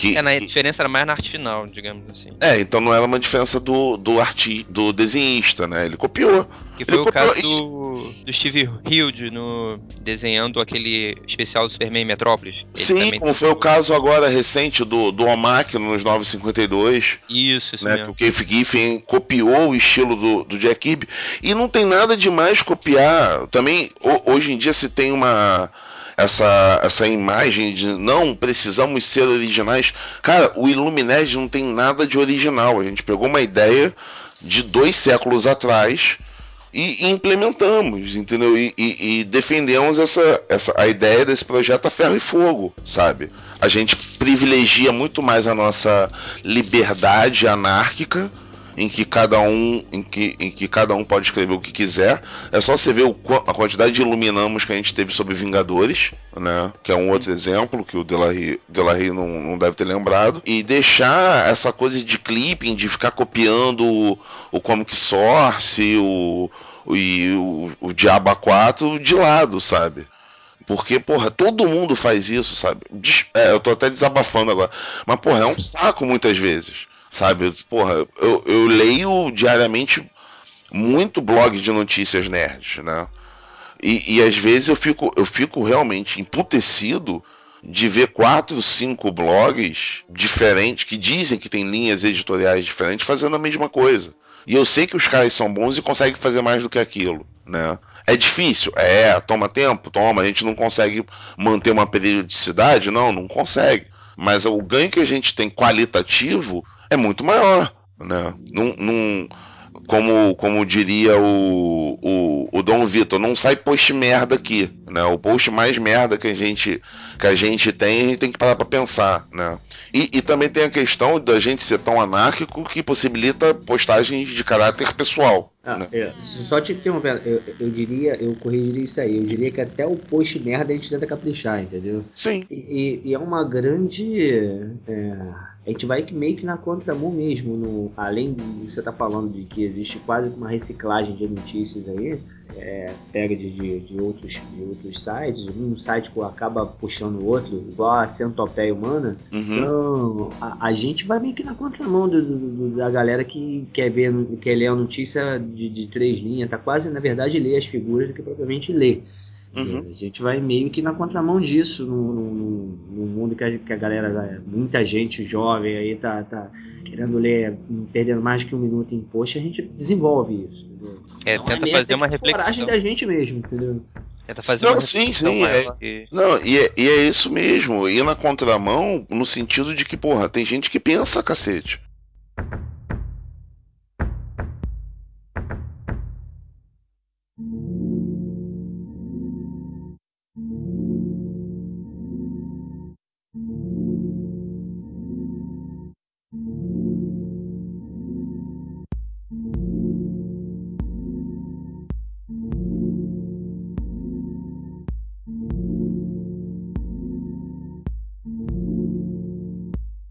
Que, É, na que- diferença era mais na arte final, digamos assim. é, então não era uma diferença do, do arti, do desenhista, né? Ele copiou. Que Ele foi o copiou caso e- do, do Steve Hilde no, desenhando aquele especial do Superman Metrópolis. Ele Sim, como foi o caso agora recente do, do Omak nos 952. Isso, isso né, que mesmo. o Keith Giffen copiou o estilo do, do Jack Kirby e não tem nada demais copiar. Também ho- hoje em dia se tem uma essa essa imagem de não precisamos ser originais. Cara, o Illuminati não tem nada de original. A gente pegou uma ideia de dois séculos atrás e, implementamos, entendeu? E, e- e defendemos essa, essa a ideia desse projeto a ferro e fogo, sabe? A gente privilegia muito mais a nossa liberdade anárquica, em que cada um, em que, em que cada um pode escrever o que quiser. É só você ver o a quantidade de iluminamos que a gente teve sobre Vingadores, né? Que é um outro exemplo que o Delarry, Delarry não, não deve ter lembrado. E deixar essa coisa de clipping, de ficar copiando o, o Comic Source, o, e o, o Diaba 4 de lado, sabe? Porque, porra, todo mundo faz isso, sabe? É, eu tô até desabafando agora. Mas, porra, é um saco muitas vezes, sabe? Porra, eu, eu leio diariamente muito blog de notícias nerds, né? E, e às vezes eu fico, eu fico realmente emputecido de ver quatro, cinco blogs diferentes que dizem que tem linhas editoriais diferentes fazendo a mesma coisa. E eu sei que os caras são bons e conseguem fazer mais do que aquilo, né? É difícil? É, toma tempo? Toma. A gente não consegue manter uma periodicidade? Não, não consegue. Mas o ganho que a gente tem qualitativo é muito maior, né? Não, não- como, como diria o, o, o Dom Vitor, não sai post merda aqui, né? O post mais merda que a gente, que a gente tem, a gente tem que parar pra pensar, né? E, e também tem a questão da gente ser tão anárquico que possibilita postagens de caráter pessoal. Ah, né? é, só te interrompendo, eu, eu diria, eu corrigiria isso aí. Eu diria que até o post merda a gente tenta caprichar, entendeu? Sim. E, e é uma grande. é, a gente vai que meio que na contramão mesmo. No, além de você estar falando de que existe quase uma reciclagem de notícias aí, é, pega de, de, de outros, de outros sites, um site que acaba puxando o outro, igual a centopeia humana. Uhum. Não, a, a gente vai meio que na contramão do, do- do- da galera que quer ver, quer ler a notícia de, de três linhas, tá quase na verdade ler as figuras do que propriamente ler. Uhum. A gente vai meio que na contramão disso, num, num- num mundo que a, que a galera, muita gente jovem aí tá, tá querendo ler, perdendo mais que um minuto em post, a gente desenvolve isso. Entendeu? É, Então, tenta meio fazer uma que coragem reflexão. da gente mesmo, entendeu? Tenta fazer Não, uma sim, reflexão sim, é. que- Não, e é, e é isso mesmo. Ir na contramão no sentido de que, porra, tem gente que pensa, cacete.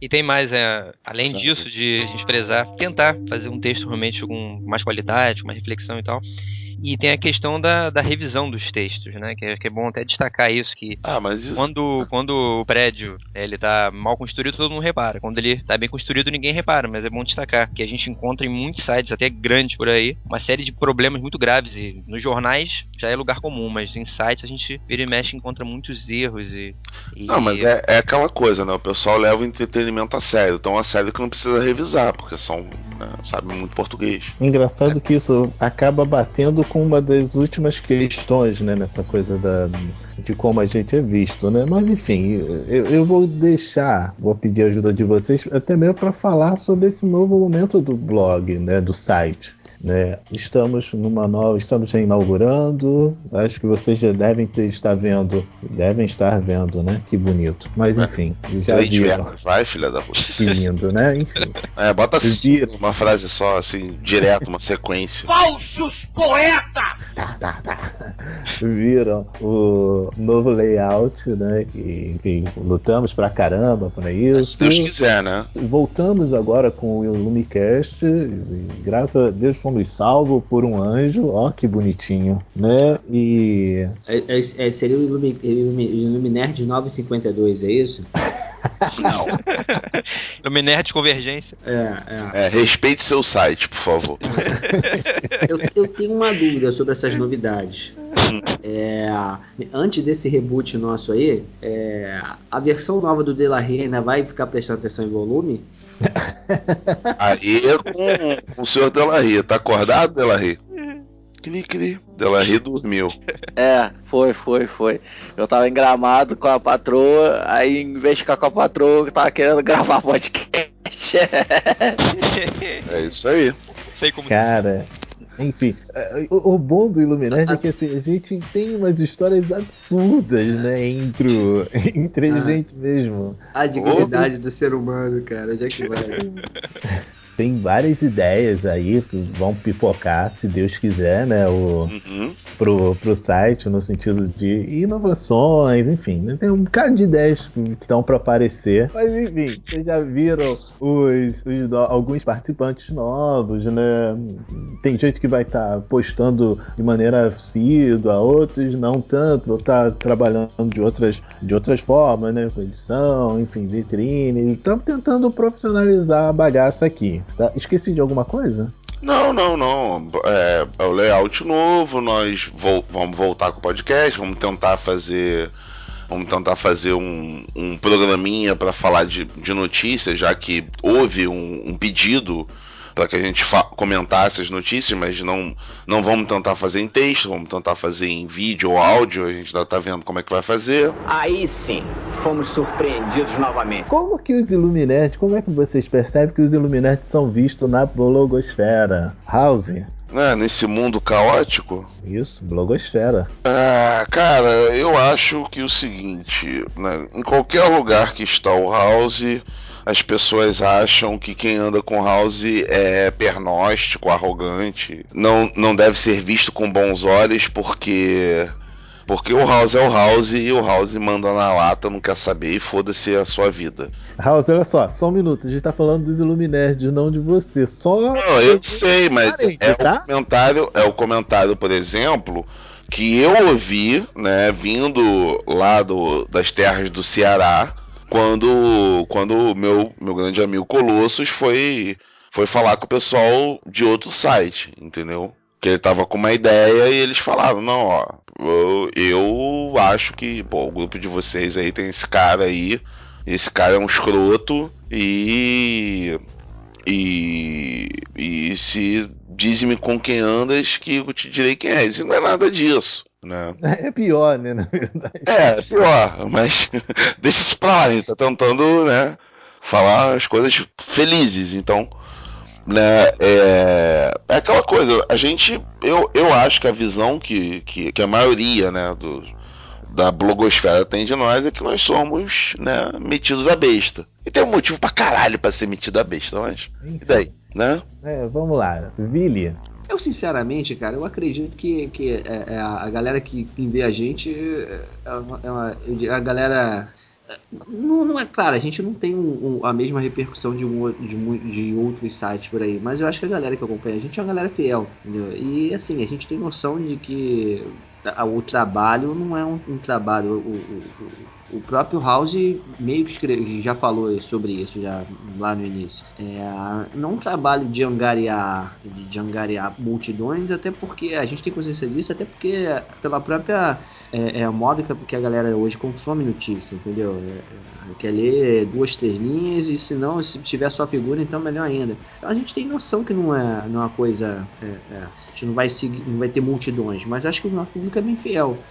E tem mais, é, além Sabe. disso, de a gente prezar, tentar fazer um texto realmente com mais qualidade, com mais reflexão e tal. E tem a questão da, da revisão dos textos, né? Que é, que é bom até destacar isso, que Ah, mas isso. quando, quando o prédio né, ele tá mal construído, todo mundo repara. Quando ele tá bem construído, ninguém repara, mas é bom destacar que a gente encontra em muitos sites, até grandes por aí, uma série de problemas muito graves. E nos jornais já é lugar comum, mas em sites a gente vira e mexe e encontra muitos erros e. e- Não, mas é, é aquela coisa, né? O pessoal leva o entretenimento a sério. Então a série que não precisa revisar, porque são, né, sabem muito português. Engraçado que isso acaba batendo com uma das últimas questões, né, nessa coisa da, de como a gente é visto, né? Mas enfim, eu, eu vou deixar, vou pedir ajuda de vocês até mesmo para falar sobre esse novo momento do blog, né, do site. Né? Estamos numa nova, estamos inaugurando. Acho que vocês já devem ter, estar vendo, devem estar vendo, né? Que bonito. Mas enfim, já Três viram. Vai, filha da puta. Que lindo, né? Enfim. É, bota assim, uma frase só, assim, direto, uma sequência. Falsos poetas! Tá, tá, tá. Viram o novo layout, né? Que, enfim, lutamos pra caramba pra isso. Se Deus quiser, né? Voltamos agora com o Lumicast. e graças a Deus fomos salvos por um anjo. Ó, que bonitinho, né? E. É, é- é- seria o Illumi, Illumi, Illuminerd 952, é isso? Não. Luminar de convergência. É, é. É, respeite seu site, por favor. Eu, eu tenho uma dúvida sobre essas novidades. É, antes desse reboot nosso aí, é, a versão nova do De La Rey ainda vai ficar prestando atenção em volume? Aí é com, com o senhor Delarry. Tá acordado, Delarry? Cri, cri. Delarry dormiu. É, foi, foi, foi. Eu tava em gramado com a patroa, aí em vez de ficar com a patroa, eu tava querendo gravar podcast. É isso aí. Sei como. Cara. Enfim, é, o, o bom do Illuminati é que assim, a gente tem umas histórias absurdas, né? Entre, o- entre a Ah. gente mesmo. A dignidade do ser humano, cara, já que vai. Tem várias ideias aí que vão pipocar, se Deus quiser, né? O, Uhum. pro, pro site, no sentido de inovações, enfim, né, tem um bocado de ideias que estão para aparecer. Mas enfim, vocês já viram os, os alguns participantes novos, né? Tem gente que vai estar postando de maneira assídua, outros não tanto, tá trabalhando de outras, de outras formas, né? Com edição, enfim, vitrine. Estamos tentando profissionalizar a bagaça aqui. Tá? Esqueci de alguma coisa? Não, não, não. É, é o layout novo, nós vol- vamos voltar com o podcast, vamos tentar fazer. Vamos tentar fazer um, um programinha para falar de, de notícias, já que houve um, um pedido para que a gente comentasse as notícias, mas não, não vamos tentar fazer em texto, vamos tentar fazer em vídeo ou áudio, a gente ainda tá vendo como é que vai fazer. Aí sim, fomos surpreendidos novamente. Como que os Illuminati, como é que vocês percebem que os Illuminati são vistos na blogosfera? House? Né, nesse mundo caótico, Isso, blogosfera. Ah, cara, eu acho que o seguinte, né, em qualquer lugar que está o House, as pessoas acham que quem anda com House é pernóstico, arrogante, não, não deve ser visto com bons olhos porque porque o House é o House e o House manda na lata, não quer saber e foda-se a sua vida. House, olha só, só um minuto, a gente tá falando dos Illuminati, não de você. Só. Não, eu sei, mas Parente, é tá? o comentário, é o comentário, por exemplo, que eu ouvi, né, vindo lá do, das terras do Ceará, quando quando meu meu grande amigo Colossus foi foi falar com o pessoal de outro site, entendeu? Que ele tava com uma ideia e eles falaram, não, ó, eu, eu acho que, pô, o grupo de vocês aí tem esse cara aí, esse cara é um escroto e e, e se diz-me com quem andas que eu te direi quem é. Isso não é nada disso, né? É pior, né, na verdade. É, pior, mas deixa isso pra lá, a gente tá tentando, né, falar as coisas felizes, então, né, é, é aquela coisa, a gente, eu, eu acho que a visão que, que, que a maioria, né, do, da blogosfera tem de nós é que nós somos, né, metidos a besta. E tem um motivo pra caralho pra ser metido a besta, mas, e daí, né? É, vamos lá, Vili. Eu, sinceramente, cara, eu acredito que, que é, é, a galera que, vê a gente é uma, é uma- eu digo, a galera Não, não é claro, a gente não tem um- um- a mesma repercussão de, um, de, de outros sites por aí, mas eu acho que a galera que acompanha a gente é uma galera fiel, entendeu? E assim, a gente tem noção de que o trabalho não é um, um trabalho. O, o- o- próprio House meio que escreve, já falou sobre isso já lá no início. É, não um trabalho de angariar, de angariar multidões, até porque a gente tem consciência disso, até porque pela própria é, é o modo que a, que a galera hoje consome notícia, entendeu? É, é, quer ler duas, três linhas e se não, se tiver só figura, então melhor ainda. Então a gente tem noção que não é, não é uma coisa. é, é, a gente não vai seguir, não vai ter multidões, mas acho que o nosso é bem fiel.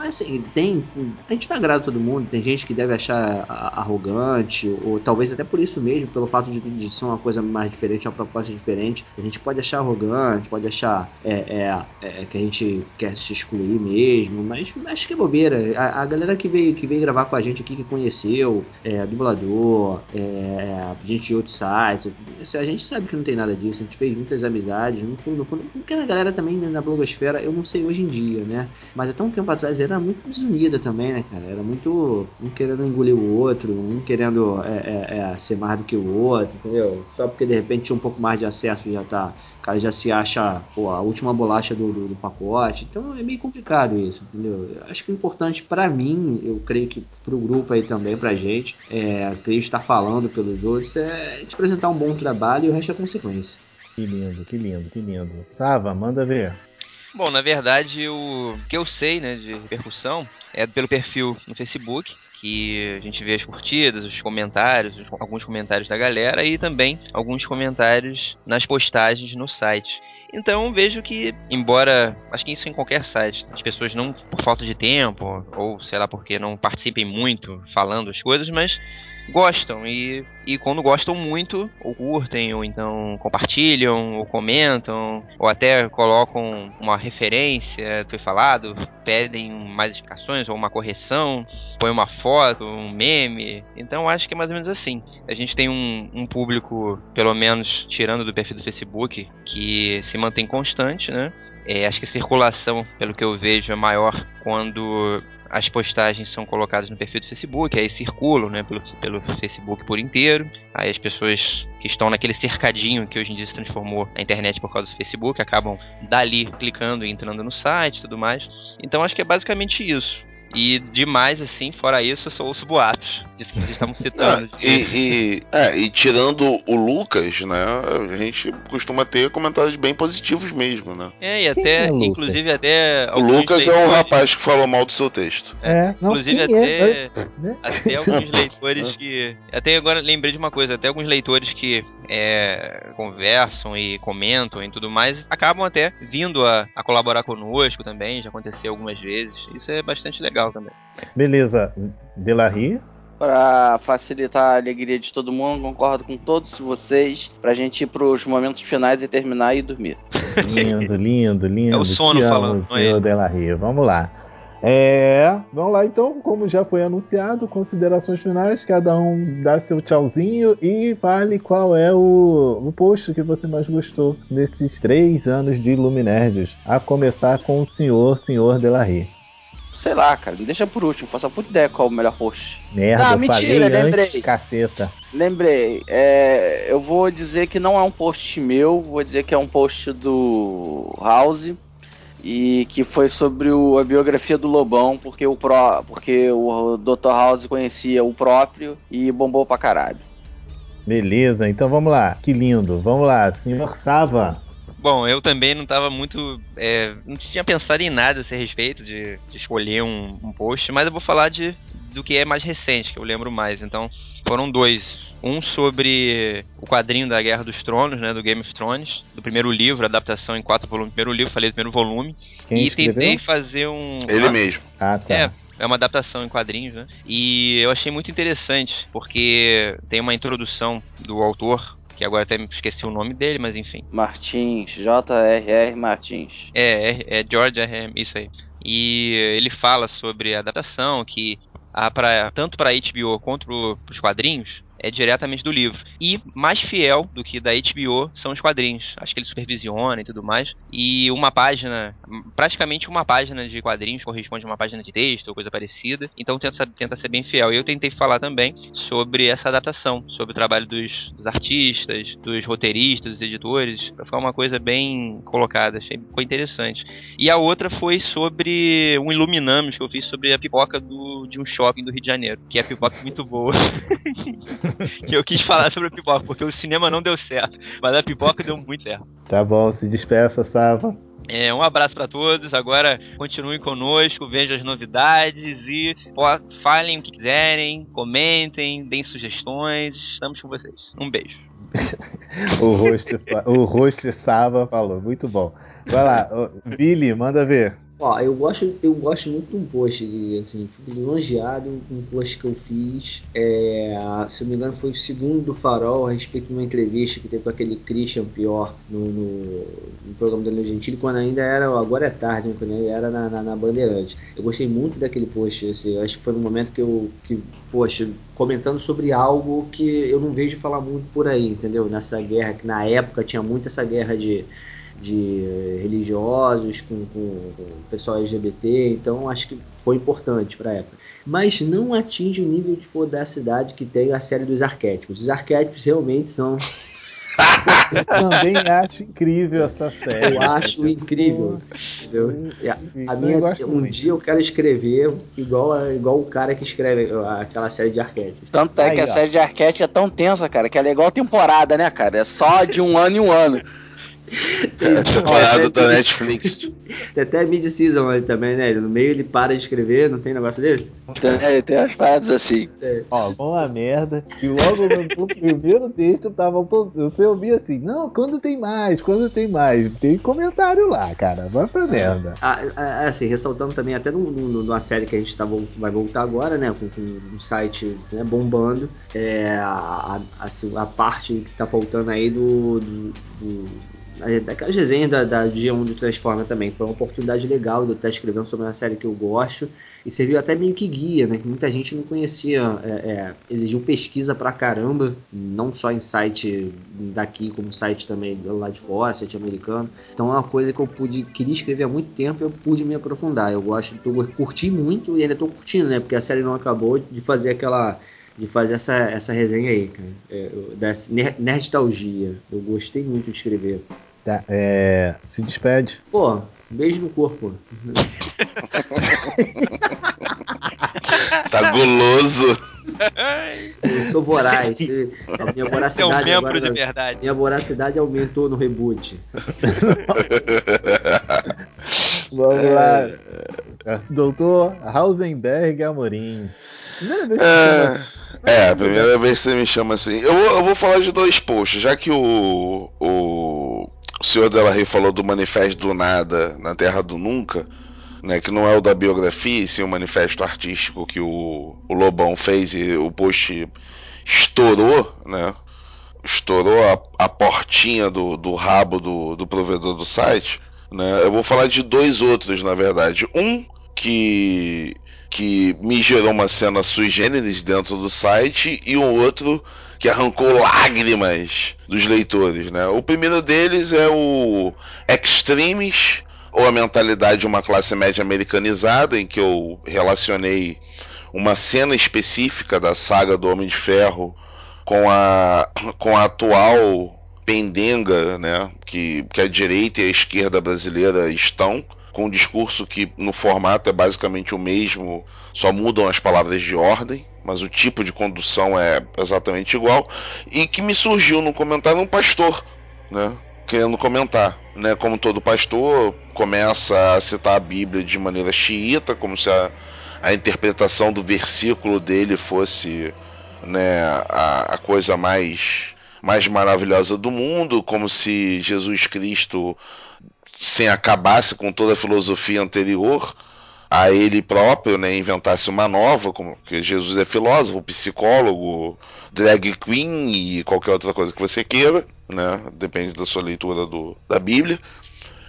Mas assim, tem. A gente não agrada todo mundo, tem gente que deve achar arrogante, ou talvez até por isso mesmo, pelo fato de, de ser uma coisa mais diferente, uma proposta diferente. A gente pode achar arrogante, pode achar é, é, é, que a gente quer se excluir mesmo, mas acho que é bobeira. A, a galera que veio, que veio gravar com a gente aqui, que conheceu, é, dublador, é, gente de outros sites, assim, a gente sabe que não tem nada disso, a gente fez muitas amizades, no fundo, no fundo porque a galera também né, na blogosfera, eu não sei hoje em dia, né? Mas até um tempo atrás era muito desunida também, né, cara? Era muito um querendo engolir o outro, um querendo é, é, é, ser mais do que o outro, entendeu? Só porque de repente tinha um pouco mais de acesso já tá. O cara já se acha pô, a última bolacha do, do, do pacote. Então é meio complicado isso, entendeu? Eu Acho que o importante pra mim, eu creio que pro grupo aí também, pra gente, é, creio estar falando pelos outros, é gente apresentar um bom trabalho e o resto é consequência. Que lindo, que lindo, que lindo. Sava, manda ver. Bom, na verdade, o que eu sei, né, de repercussão é pelo perfil no Facebook, que a gente vê as curtidas, os comentários, os- alguns comentários da galera e também alguns comentários nas postagens no site. Então vejo que, embora, acho que isso em qualquer site, as pessoas não por falta de tempo, ou sei lá porque não participem muito falando as coisas, mas gostam e, e quando gostam muito, ou curtem, ou então compartilham, ou comentam, ou até colocam uma referência foi falado, pedem mais explicações ou uma correção, põe uma foto, um meme. Então acho que é mais ou menos assim. A gente tem um, um público, pelo menos tirando do perfil do Facebook, que se mantém constante, né? É, acho que a circulação, pelo que eu vejo, é maior quando as postagens são colocadas no perfil do Facebook, aí circulam né, pelo, pelo Facebook por inteiro. Aí as pessoas que estão naquele cercadinho que hoje em dia se transformou a internet por causa do Facebook acabam dali clicando e entrando no site e tudo mais. Então acho que é basicamente isso. E demais, assim, fora isso, eu só ouço boatos. Disso que vocês estavam citando. Ah, e, e- é, e tirando o Lucas, né? A gente costuma ter comentários bem positivos mesmo, né? É, e até, é inclusive até. O alguns Lucas é o rapaz que falou mal do seu texto. É, não, Inclusive até, é? Né? até alguns leitores que. Até agora lembrei de uma coisa, até alguns leitores que é, conversam e comentam e tudo mais, acabam até vindo a, a colaborar conosco também, já aconteceu algumas vezes. Isso é bastante legal também. Beleza, Delarry. Pra facilitar a alegria de todo mundo, concordo com todos vocês, pra gente ir pros momentos finais e terminar e dormir. Lindo, lindo, lindo. É o sono Te amo, falando, não é senhor ele. Delarry. Vamos lá. É, vamos lá então, como já foi anunciado, considerações finais, cada um dá seu tchauzinho e fale qual é o, o post que você mais gostou nesses três anos de Luminerds, a começar com o senhor, senhor Delarry. Sei lá, cara, me deixa por último, faça puta ideia qual é o melhor post. Merda, eu mentira, falei lembrei. antes, caceta. Lembrei, é, eu vou dizer que não é um post meu, vou dizer que é um post do House e que foi sobre o- a biografia do Lobão, porque o, pró, porque o Dr. House conhecia o próprio e bombou pra caralho. Beleza, então vamos lá. Que lindo. Vamos lá, senhor Sava. Bom, eu também não estava muito. é, não tinha pensado em nada a esse respeito de, de escolher um, um post, mas eu vou falar de, do que é mais recente, que eu lembro mais. Então, foram dois. Um sobre o quadrinho da Guerra dos Tronos, né, do Game of Thrones, do primeiro livro, adaptação em quatro volumes, primeiro livro, falei do primeiro volume. Quem e escreveu? tentei fazer um. Ele Ah, mesmo. Ah, tá. É, é uma adaptação em quadrinhos, né? E eu achei muito interessante, porque tem uma introdução do autor, que agora até me esqueci o nome dele, mas enfim. Martins, J.R.R. Martins. É, é, George R. R. isso aí. E ele fala sobre a adaptação, que a pra, tanto para HBO quanto para os quadrinhos, é diretamente do livro. E mais fiel do que da HBO são os quadrinhos. Acho que ele supervisiona e tudo mais. E uma página, praticamente uma página de quadrinhos corresponde a uma página de texto ou coisa parecida. Então tenta, tenta ser bem fiel. E eu tentei falar também sobre essa adaptação, sobre o trabalho dos, dos artistas, dos roteiristas, dos editores, pra ficar uma coisa bem colocada. Achei ficou interessante. E a outra foi sobre um Iluminamos que eu fiz sobre a pipoca do, de um shopping do Rio de Janeiro, que é pipoca muito boa. que eu quis falar sobre a pipoca, porque o cinema não deu certo, mas a pipoca deu muito certo. Tá bom, se despeça, Sava. É, um abraço para todos. Agora continuem conosco, vejam as novidades e falem o que quiserem, comentem, deem sugestões. Estamos com vocês. Um beijo. o host, o host Sava falou, muito bom. Vai lá, Billy, manda ver. Ó, eu gosto, eu gosto muito de um post, assim, fico lisonjeado um post que eu fiz. É, se eu não me engano, foi o segundo do Farol a respeito de uma entrevista que teve com aquele Christian Pior no, no, no programa da Leo Gentili, quando ainda era, agora é tarde, né, quando ainda era na, na, na Bandeirante. Eu gostei muito daquele post, assim, acho que foi no momento que eu, que, poxa, comentando sobre algo que eu não vejo falar muito por aí, entendeu? Nessa guerra, que na época tinha muito essa guerra de de religiosos com, com, com o pessoal LGBT, então acho que foi importante para a época. Mas não atinge o nível de fodacidade que tem a série dos arquétipos. Os arquétipos realmente são. Eu também acho incrível essa série. Eu acho incrível. Entendeu? A minha, um dia eu quero escrever igual, igual o cara que escreve aquela série de arquétipos. Tanto é que a série de arquétipos é tão tensa, cara, que ela é igual temporada, né, cara? É só de um ano em um ano. É, temporada da Netflix. Tem até mid-season ali também, né? No meio ele para de escrever, não tem negócio desse? Tem, tem as paradas assim. É. Ó, uma merda. E logo no, primeiro texto tava você ouvia assim, não, quando tem mais, quando tem mais. Tem comentário lá, cara. Vai pra merda. Ah, ah, assim, ressaltando também até no, no, numa série que a gente tá, vai voltar agora, né? Com, com um site né, bombando. É, a, a, assim, a parte que tá faltando aí do, do, do daquelas resenhas da, da dia 1 do Transforma também. Foi uma oportunidade legal de eu estar escrevendo sobre uma série que eu gosto e serviu até meio que guia, né? Que muita gente não conhecia, é, é, exigiu pesquisa pra caramba, não só em site daqui, como site também lá de fora, site americano. Então é uma coisa que eu pude, queria escrever há muito tempo eu pude me aprofundar. Eu gosto, eu curti muito e ainda estou curtindo, né? Porque a série não acabou de fazer aquela de fazer essa, essa resenha aí, cara. É, dessa nerdtalgia. Eu gostei muito de escrever. Tá, é, se despede. Pô, beijo no corpo. tá guloso. Eu sou voraz. A minha voracidade é um membro agora, de verdade. Minha voracidade aumentou no reboot. Vamos lá. Doutor Hausenberg Amorim. Primeira vez que É, é, a primeira vez que você me chama assim. Eu vou, eu vou falar de dois posts, já que o, o, o senhor Della Rey falou do Manifesto do Nada na Terra do Nunca, né, que não é o da biografia, e sim o manifesto artístico que o, o Lobão fez e o post estourou, né? Estourou a, a portinha do, do rabo do, do provedor do site. Né? Eu vou falar de dois outros, na verdade. Um que que me gerou uma cena sui generis dentro do site e um outro que arrancou lágrimas dos leitores, né? O primeiro deles é o Extremes ou a mentalidade de uma classe média americanizada, em que eu relacionei uma cena específica da saga do Homem de Ferro com a, com a atual pendenga, né, que, que a direita e a esquerda brasileira estão, com um discurso que no formato é basicamente o mesmo, só mudam as palavras de ordem, mas o tipo de condução é exatamente igual, e que me surgiu no comentário um pastor, né, querendo comentar, né, como todo pastor começa a citar a Bíblia de maneira xiita, como se a, a interpretação do versículo dele fosse né, a, a coisa mais, mais maravilhosa do mundo, como se Jesus Cristo sem acabasse com toda a filosofia anterior a ele próprio, né, inventasse uma nova, como que Jesus é filósofo, psicólogo, drag queen e qualquer outra coisa que você queira, né, depende da sua leitura do, da Bíblia,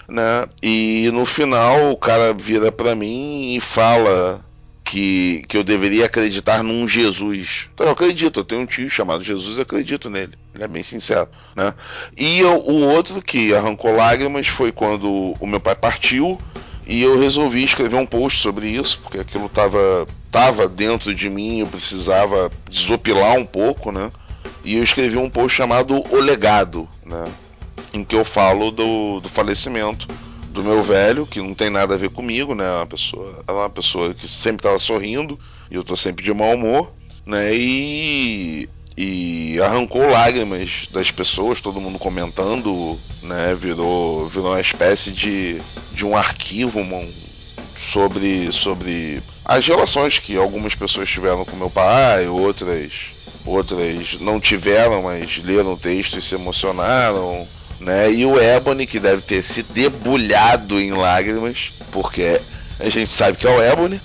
né, e no final o cara vira para mim e fala que, que eu deveria acreditar num Jesus. Então eu acredito, eu tenho um tio chamado Jesus, eu acredito nele. Ele é bem sincero, né? E eu- o outro que arrancou lágrimas foi quando o meu pai partiu e eu resolvi escrever um post sobre isso, porque aquilo tava, tava dentro de mim, eu precisava desopilar um pouco, né? E eu escrevi um post chamado O Legado, né? Em que eu falo do, do falecimento do meu velho, que não tem nada a ver comigo, né? Uma pessoa, ela é uma pessoa que sempre estava sorrindo e eu tô sempre de mau humor, né? E e arrancou lágrimas das pessoas, todo mundo comentando, né? Virou, virou uma espécie de, de um arquivo, um- sobre sobre as relações que algumas pessoas tiveram com meu pai, outras outras não tiveram, mas leram o texto e se emocionaram, né? E o Ebony que deve ter se debulhado em lágrimas, porque a gente sabe que é o Ebony,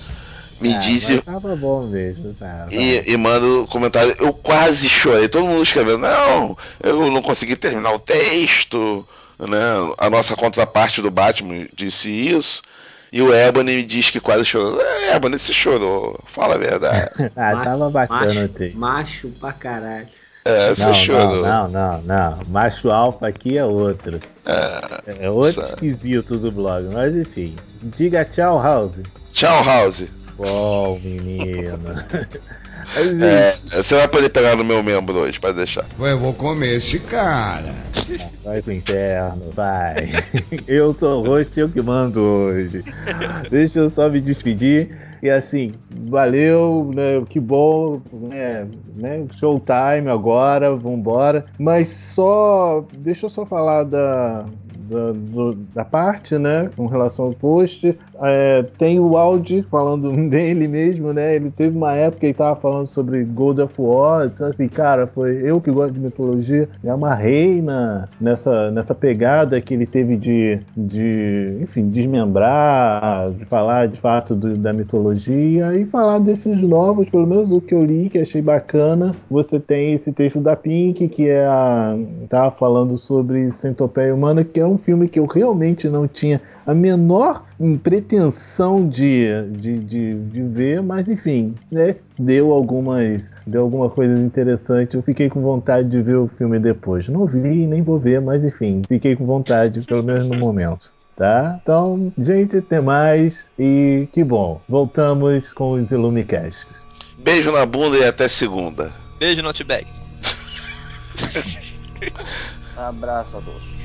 me Ah, disse Tava bom mesmo, tá. e, e manda o comentário, eu quase chorei, todo mundo escrevendo, não, eu não consegui terminar o texto, né? A nossa contraparte do Batman disse isso. E o Ebony me diz que quase chorou. É, Ebony, você chorou. Fala a verdade. Ah, tava bacana o macho, texto. macho pra caralho. É, você Não, chorou. não, não, não, não. Macho alfa aqui é outro. É, É outro sabe. esquisito do blog. Mas enfim. Diga tchau, House. Tchau, House. Bom, menino. É, você vai poder pegar no meu membro hoje, pode deixar. Eu vou comer esse cara. Vai pro inferno, vai. Eu sou o host, eu que mando hoje. Deixa eu só me despedir. E assim, valeu, né? Que bom, né? né showtime agora, vambora. Mas só. Deixa eu só falar da. Da, do- da parte, né, com relação ao post, É, tem o Audi falando dele mesmo, né? Ele teve uma época que ele tava falando sobre God of War, então assim, cara, foi eu que gosto de mitologia, me amarrei na, nessa, nessa pegada que ele teve de, de enfim, desmembrar, de falar de fato do- da mitologia e falar desses novos, pelo menos o que eu li, que achei bacana. Você tem esse texto da Pink, que é a. tava falando sobre Centopeia Humana, que é um filme que eu realmente não tinha a menor pretensão de, de, de, de ver, mas enfim, né? Deu algumas. Deu alguma coisa interessante. Eu fiquei com vontade de ver o filme depois. Não vi, nem vou ver, mas enfim, fiquei com vontade, pelo menos no momento. Tá? Então, gente, até mais. E que bom. Voltamos com os Illumicasts. Beijo na bunda e até segunda. Beijo no Outback. Abraço a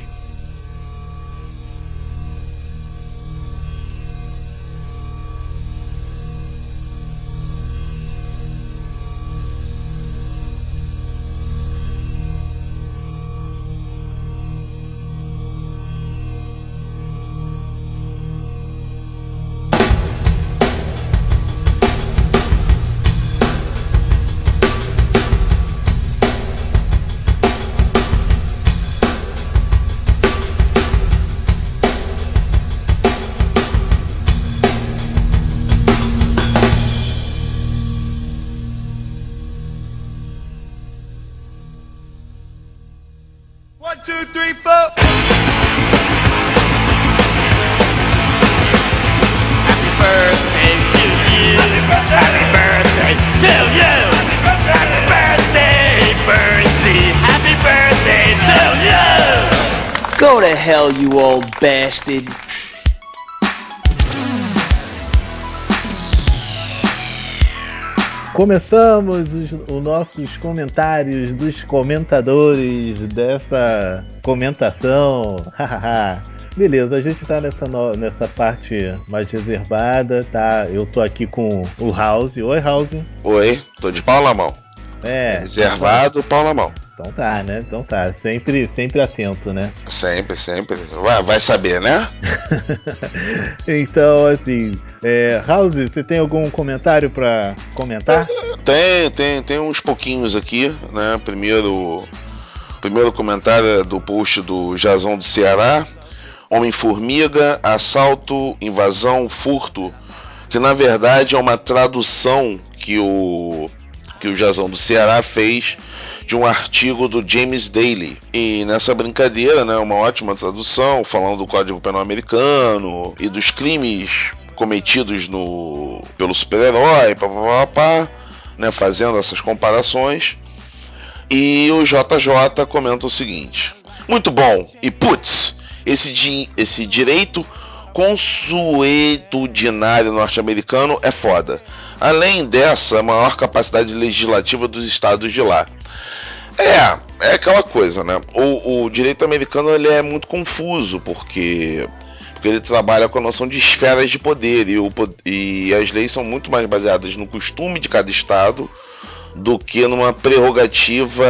hell, you old bastard. Começamos os, os nossos comentários dos comentadores dessa comentação. Beleza, a gente tá nessa, no- nessa parte mais reservada, tá? Eu tô aqui com o House. Oi, House. Oi, tô de pau na mão. É. Reservado, pau na mão. Então tá, né? Então tá. Sempre, sempre atento, né? Sempre, sempre. Vai, vai saber, né? Então, assim, é, House, você tem algum comentário pra comentar? Tem, tem, tem uns pouquinhos aqui, né? Primeiro, primeiro comentário é do post do Jazão do Ceará. Homem-Formiga, assalto, invasão, furto, que na verdade é uma tradução que o que o Jazão do Ceará fez de um artigo do James Daly. E nessa brincadeira, né, uma ótima tradução, falando do Código Penal Americano e dos crimes cometidos no pelo super-herói, né, fazendo essas comparações. E o JJ comenta o seguinte: Muito bom, e putz, esse, di- esse direito consuetudinário norte-americano é foda. Além dessa, maior capacidade legislativa dos estados de lá. É, é aquela coisa, né? O, o direito americano ele é muito confuso, porque, porque ele trabalha com a noção de esferas de poder e, o, e as leis são muito mais baseadas no costume de cada estado do que numa prerrogativa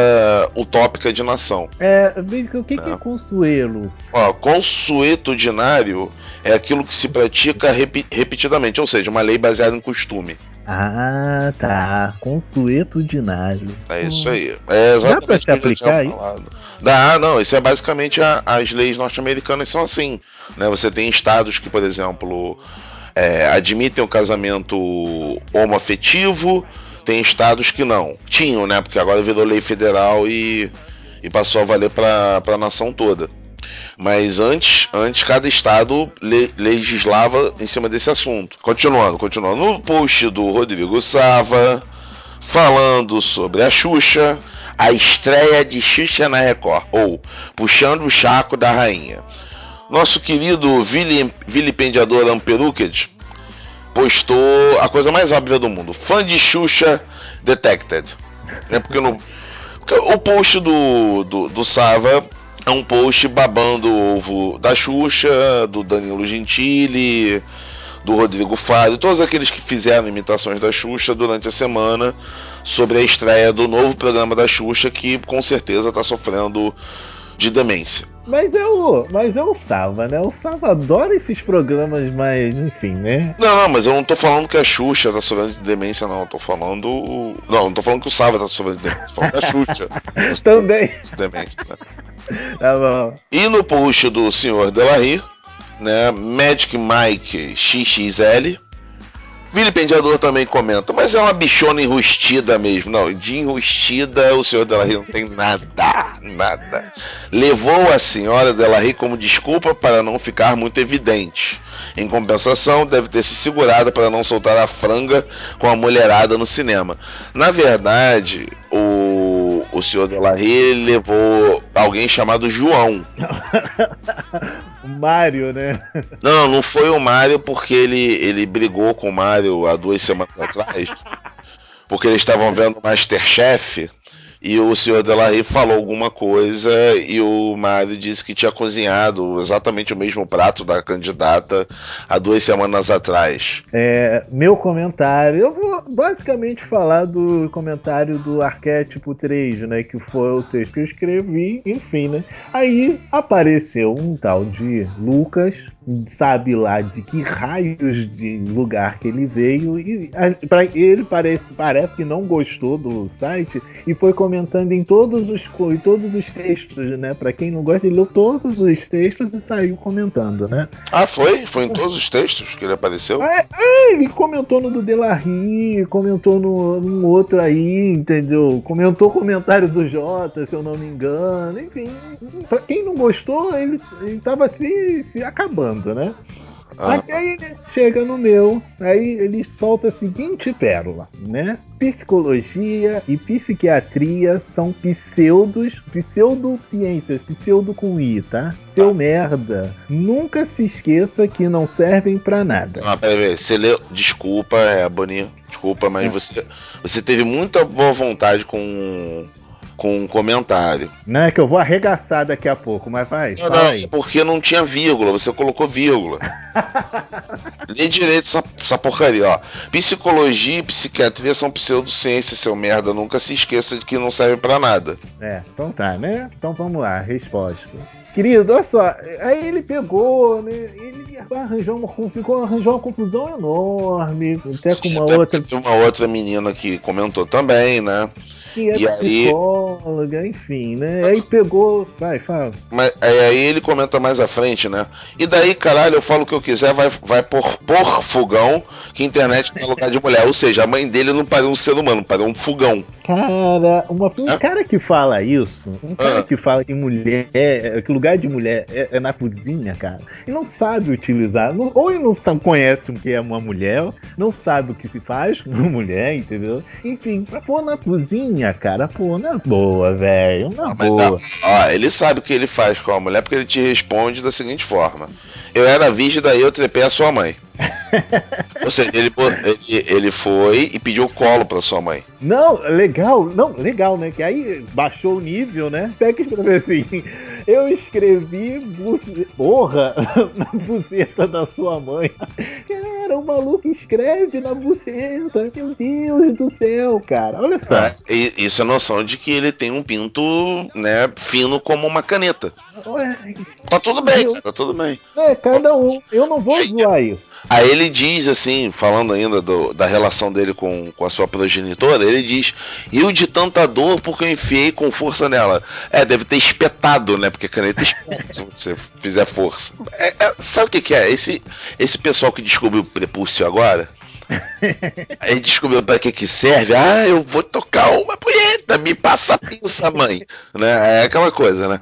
utópica de nação. É, o que, que é consuelo? Ó, consuetudinário é aquilo que se pratica repi- repetidamente, ou seja, uma lei baseada em costume. Ah, tá. Consuetudinário. É isso aí. É Dá pra se aplicar isso? Dá, não, isso é basicamente a- as leis norte-americanas são assim. Né? Você tem estados que, por exemplo, é, admitem o casamento homoafetivo, tem estados que não. Tinham, né? Porque agora virou lei federal e, e passou a valer para a nação toda. Mas antes, antes cada estado le- legislava em cima desse assunto. Continuando, continuando. No post do Rodrigo Sava, falando sobre a Xuxa, a estreia de Xuxa na Record, ou Puxando o Chaco da Rainha. Nosso querido vili- vilipendiador Amperucad postou a coisa mais óbvia do mundo: fã de Xuxa Detected. É porque, no, porque o post do, do, do Sava é um post babando o ovo da Xuxa, do Danilo Gentili, do Rodrigo Faro, todos aqueles que fizeram imitações da Xuxa durante a semana sobre a estreia do novo programa da Xuxa, que com certeza está sofrendo de demência. Mas é o. Mas é o Sava, né? O Sava adora esses programas mais. Enfim, né? Não, não, mas eu não tô falando que a Xuxa tá sofrendo de demência, não. Eu tô falando. Não, não tô falando que o Sava tá sofrendo de demência. Tô falando da Xuxa. Também. De demência, né? Tá bom. E no post do Sr. Delarry, né? Magic Mike XXL. Vilipendiador também comenta, mas é uma bichona enrustida mesmo. Não, de enrustida o senhor Delarry não tem nada, nada. Levou a senhora Delarry como desculpa para não ficar muito evidente. Em compensação, deve ter se segurado para não soltar a franga com a mulherada no cinema. Na verdade, o, o senhor Delarry levou alguém chamado João. O Mario, né? Não, não foi o Mario porque ele, ele brigou com o Mario há duas semanas atrás. Porque eles estavam vendo Masterchef e o senhor Delarry falou alguma coisa e o Mario disse que tinha cozinhado exatamente o mesmo prato da candidata há duas semanas atrás. É, meu comentário. Eu vou basicamente falar do comentário do arquétipo 3, né? Que foi o texto que eu escrevi, enfim, né? Aí apareceu um tal de Lucas, sabe lá de que raios de lugar que ele veio, e a- pra ele parece, parece que não gostou do site e foi comentando em todos os, em todos os textos, né? Pra quem não gosta, ele leu todos os textos e saiu comentando, né? Ah, foi? Foi em todos os textos que ele apareceu? É, é, ele comentou no do Delarry, comentou no, num outro aí, entendeu? Comentou o comentário do Jota, se eu não me engano. Enfim, pra quem não gostou, ele, ele tava se, se acabando, né? Ah. Aí ele chega no meu, aí ele solta a seguinte pérola, né? Psicologia e psiquiatria são pseudos, pseudociências, pseudo com I, tá? Seu merda. Nunca se esqueça que não servem pra nada. Ah, peraí. Você leu. Desculpa, é, Boninho. Desculpa, mas É. você, você teve muita boa vontade com, com um comentário. Não é que eu vou arregaçar daqui a pouco, mas vai, Não, não, é porque não tinha vírgula, você colocou vírgula. Lê direito essa, essa porcaria, ó. Psicologia e psiquiatria são pseudociências, seu merda. Nunca se esqueça de que não serve pra nada. É, então tá, né? Então vamos lá, resposta. Querido, olha só, aí ele pegou, né? Ele arranjou uma, ficou, arranjou uma confusão enorme, até com uma outra. Uma outra menina que comentou também, né? E é E aí- psicóloga, enfim, né? Aí pegou. Vai, fala. Mas aí, aí ele comenta mais à frente, né? E daí, caralho, eu falo o que eu quiser, vai, vai por, por fogão que internet não é lugar de mulher. Ou seja, a mãe dele não pariu um ser humano, pariu um fogão. Cara, uma, um cara que fala isso, um cara Ah. que fala que mulher, que lugar de mulher é, é na cozinha, cara, e não sabe utilizar, não- ou ele não conhece o que é uma mulher, não sabe o que se faz com uma mulher, entendeu? Enfim, pra pôr na cozinha, cara, pô, na boa, velho, na Mas boa. ó, ó, ele sabe o que ele faz com a mulher porque ele te responde da seguinte forma: Eu era virgem, daí eu trepei a sua mãe. Ou seja, ele, ele, ele foi e pediu colo pra sua mãe. Não, legal, não, legal, né? Que aí baixou o nível, né? Pega e escreveu assim. Eu escrevi buce- porra na buceta da sua mãe. Cara, o maluco escreve na buceta. Meu Deus do céu, cara. Olha só. E, isso é noção de que ele tem um pinto, né, fino como uma caneta. Olha, Tá tudo bem, tá tudo bem. É, cada um. Eu não vou zoar isso. Aí ele diz assim, falando ainda do- da relação dele com, com a sua progenitora, ele diz, eu de tanta dor porque eu enfiei com força nela. É, deve ter espetado, né? Porque a caneta espeta se você fizer força. É, é, sabe o que, que é? Esse, esse pessoal que descobriu o prepúcio agora, aí descobriu pra que que serve. Ah, eu vou tocar uma punheta, me passa a pinça, mãe. Né? É aquela coisa, né?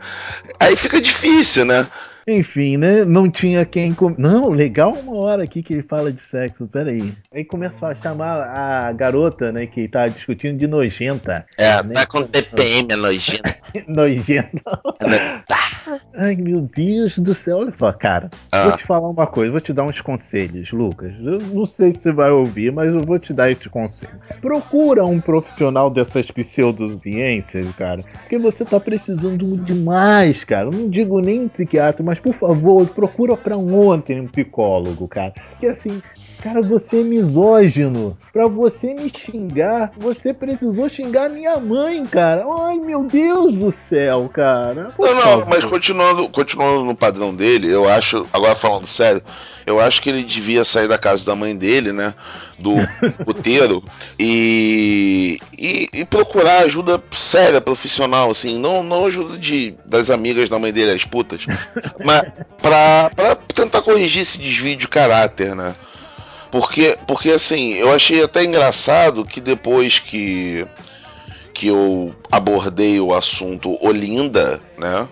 Aí fica difícil, né? Enfim, né? Não tinha quem. Com... Não, legal uma hora aqui que ele fala de sexo. Peraí. Aí começa a chamar a garota, né? Que tá discutindo de nojenta. É, né? tá com TPM, é nojento. nojenta. Ai, meu Deus do céu, olha só, cara. Ah. Vou te falar uma coisa, vou te dar uns conselhos, Lucas. Eu não sei se você vai ouvir, mas eu vou te dar esse conselho. Procura um profissional dessas pseudociências, cara, porque você tá precisando demais, cara. Eu não digo nem psiquiatra, mas por favor, procura pra ontem um psicólogo, cara. Que assim, Cara, você é misógino. Pra você me xingar, você precisou xingar minha mãe, cara. Ai, meu Deus do céu, cara. Por Não, não, mas continuando, continuando no padrão dele, eu acho, agora falando sério, eu acho que ele devia sair da casa da mãe dele, né? Do puteiro, e, e, e procurar ajuda séria, profissional, assim, não, não ajuda de, das amigas da mãe dele, as putas, mas pra, pra tentar corrigir esse desvio de caráter, né? Porque, porque assim, eu achei até engraçado que depois que que eu abordei o assunto Olinda, né?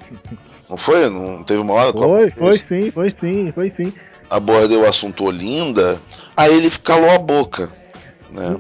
Não foi? Não teve uma hora Foi, foi esse- sim, foi sim, foi sim. abordei o assunto Olinda, aí ele calou a boca, né?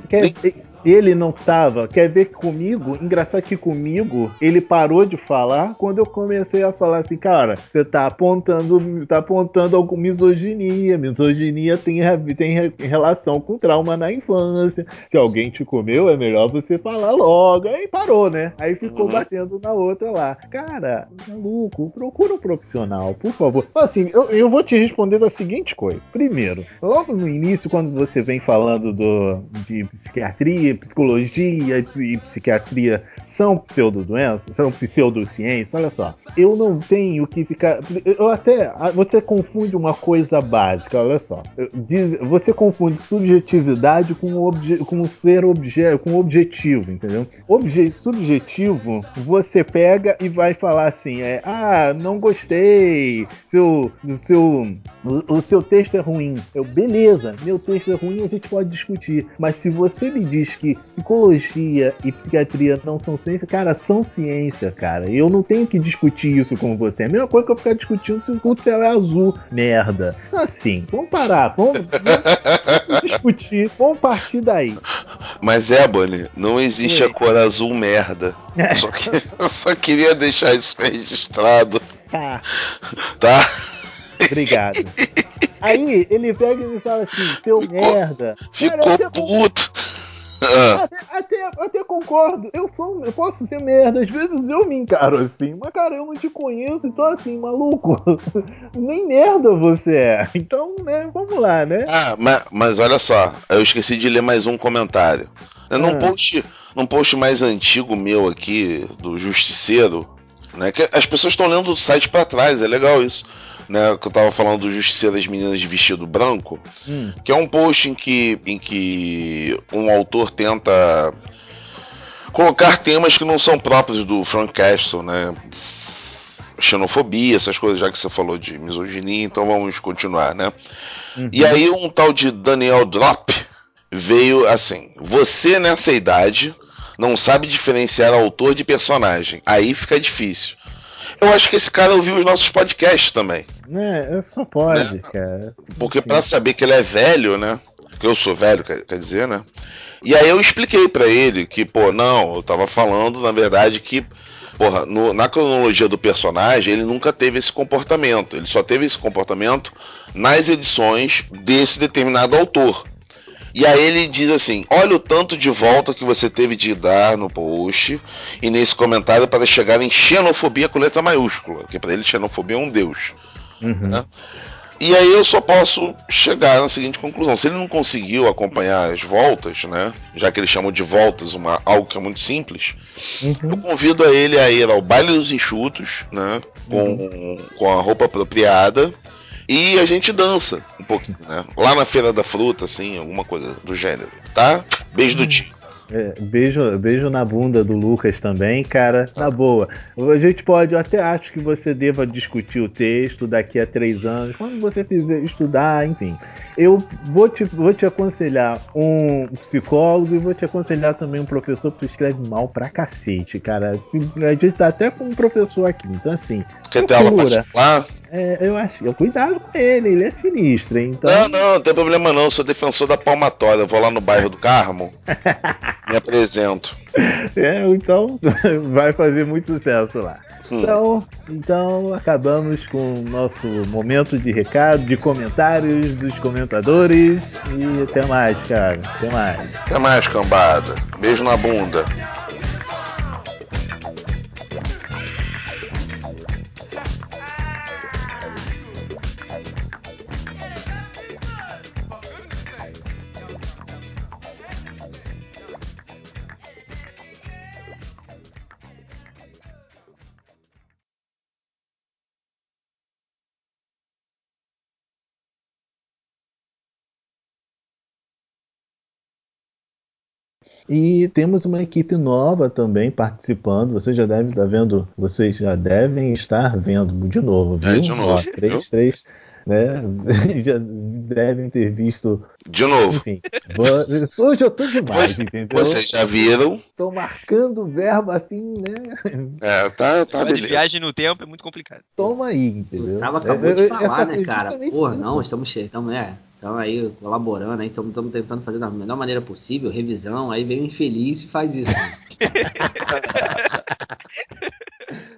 Ele não tava, quer ver que comigo? Engraçado que comigo ele parou de falar quando eu comecei a falar assim, cara, você tá apontando, tá apontando alguma misoginia. Misoginia tem, tem re- relação com trauma na infância. Se alguém te comeu, é melhor você falar logo. Aí parou, né? Aí ficou Uhum. batendo na outra lá. Cara, maluco, procura um profissional, por favor. Assim, eu, eu vou te responder da seguinte coisa. Primeiro, logo no início, quando você vem falando do, de psiquiatria, psicologia e psiquiatria são pseudodoenças, são pseudociências, olha só. Eu não tenho que ficar. Eu até. Você confunde uma coisa básica, olha só. Diz- você confunde subjetividade com, obje, com ser obje, com objetivo, entendeu? Obje, subjetivo, você pega e vai falar assim: é, ah, não gostei, seu, seu, o, o seu texto é ruim. Eu, beleza, meu texto é ruim, a gente pode discutir. Mas se você me diz que psicologia e psiquiatria não são ciência, cara, são ciência, cara. Eu não tenho que discutir isso com você. É a mesma coisa que eu ficar discutindo se o céu é azul. Merda. Assim, vamos parar, vamos, vamos discutir, vamos partir daí. Mas é, Bonnie, não existe a cor azul merda. Eu só, que- eu só queria deixar isso registrado, Tá. tá? Obrigado. Aí ele pega e me fala assim, seu merda. Cara, eu Ficou até, puto. Ah, até, até, até concordo. Eu sou, eu posso ser merda. Às vezes eu me encaro assim. Mas, cara, eu não te conheço. Então, assim, maluco. Nem merda você é. Então, né, vamos lá, né? Ah, mas, mas olha só, eu esqueci de ler mais um comentário. É Num, Ah. post, num post mais antigo meu aqui, do Justiceiro, né? Que as pessoas estão lendo o site pra trás, é legal isso. Né, que eu tava falando do Justiceiro das Meninas de Vestido Branco, Hum. que é um post em que, em que um autor tenta colocar temas que não são próprios do Frank Castle, né? Xenofobia, essas coisas, já que você falou de misoginia, então vamos continuar, né? E aí um tal de Daniel Drop veio assim: você nessa idade não sabe diferenciar autor de personagem, aí fica difícil. Eu acho que esse cara ouviu os nossos podcasts também. É, só pode, cara. Porque pra saber que ele é velho, né? Que eu sou velho, quer, dizer, né? E aí eu expliquei pra ele que, pô, não, eu tava falando, na verdade, que, porra, no- na cronologia do personagem, ele nunca teve esse comportamento. Ele só teve esse comportamento nas edições desse determinado autor. E aí ele diz assim: olha o tanto de volta que você teve de dar no post e nesse comentário para chegar em xenofobia com letra maiúscula, que para ele xenofobia é um deus. né? E aí eu só posso chegar na seguinte conclusão: se ele não conseguiu acompanhar as voltas, né, já que eles chamam de voltas uma, algo que é muito simples, eu convido a ele a ir ao baile dos enxutos, né, com, com a roupa apropriada. E a gente dança um pouquinho, né? Lá na Feira da Fruta, assim, alguma coisa do gênero, tá? Beijo do tio. É, beijo, beijo na bunda do Lucas também, cara. Na boa. A gente pode, eu até acho que você deva discutir o texto daqui a três anos, quando você fizer estudar, enfim. Eu vou te, vou te aconselhar um psicólogo e vou te aconselhar também um professor que escreve mal pra cacete, cara. Assim, A gente tá até com um professor aqui, então assim. Quer ter aula particular? É, eu acho. Eu cuidado com ele, ele é sinistro, hein? Então. Não, não, não tem problema não. Eu sou defensor da palmatória. Eu vou lá no bairro do Carmo, me apresento. É, então vai fazer muito sucesso lá. Hum. Então, então acabamos com o nosso momento de recado, de comentários dos comentadores e até mais, cara. Até mais. Até mais, cambada. Beijo na bunda. E temos uma equipe nova também participando. Vocês já devem estar vendo, vocês já devem estar vendo de novo, viu? É, de novo, Ó, viu? três, três, né? já devem ter visto. De novo. Enfim, hoje eu tô demais, Você- entendeu? Vocês já viram? Tô marcando o verbo assim, né? É, tá, tá Negócio de beleza. viagem no tempo é muito complicado. Toma aí, entendeu? O Saba acabou É, de é, falar, né, cara? Porra, isso. não, estamos estamos é, estamos aí colaborando, aí estamos tentando fazer da melhor maneira possível, revisão, aí vem um infeliz e faz isso. né?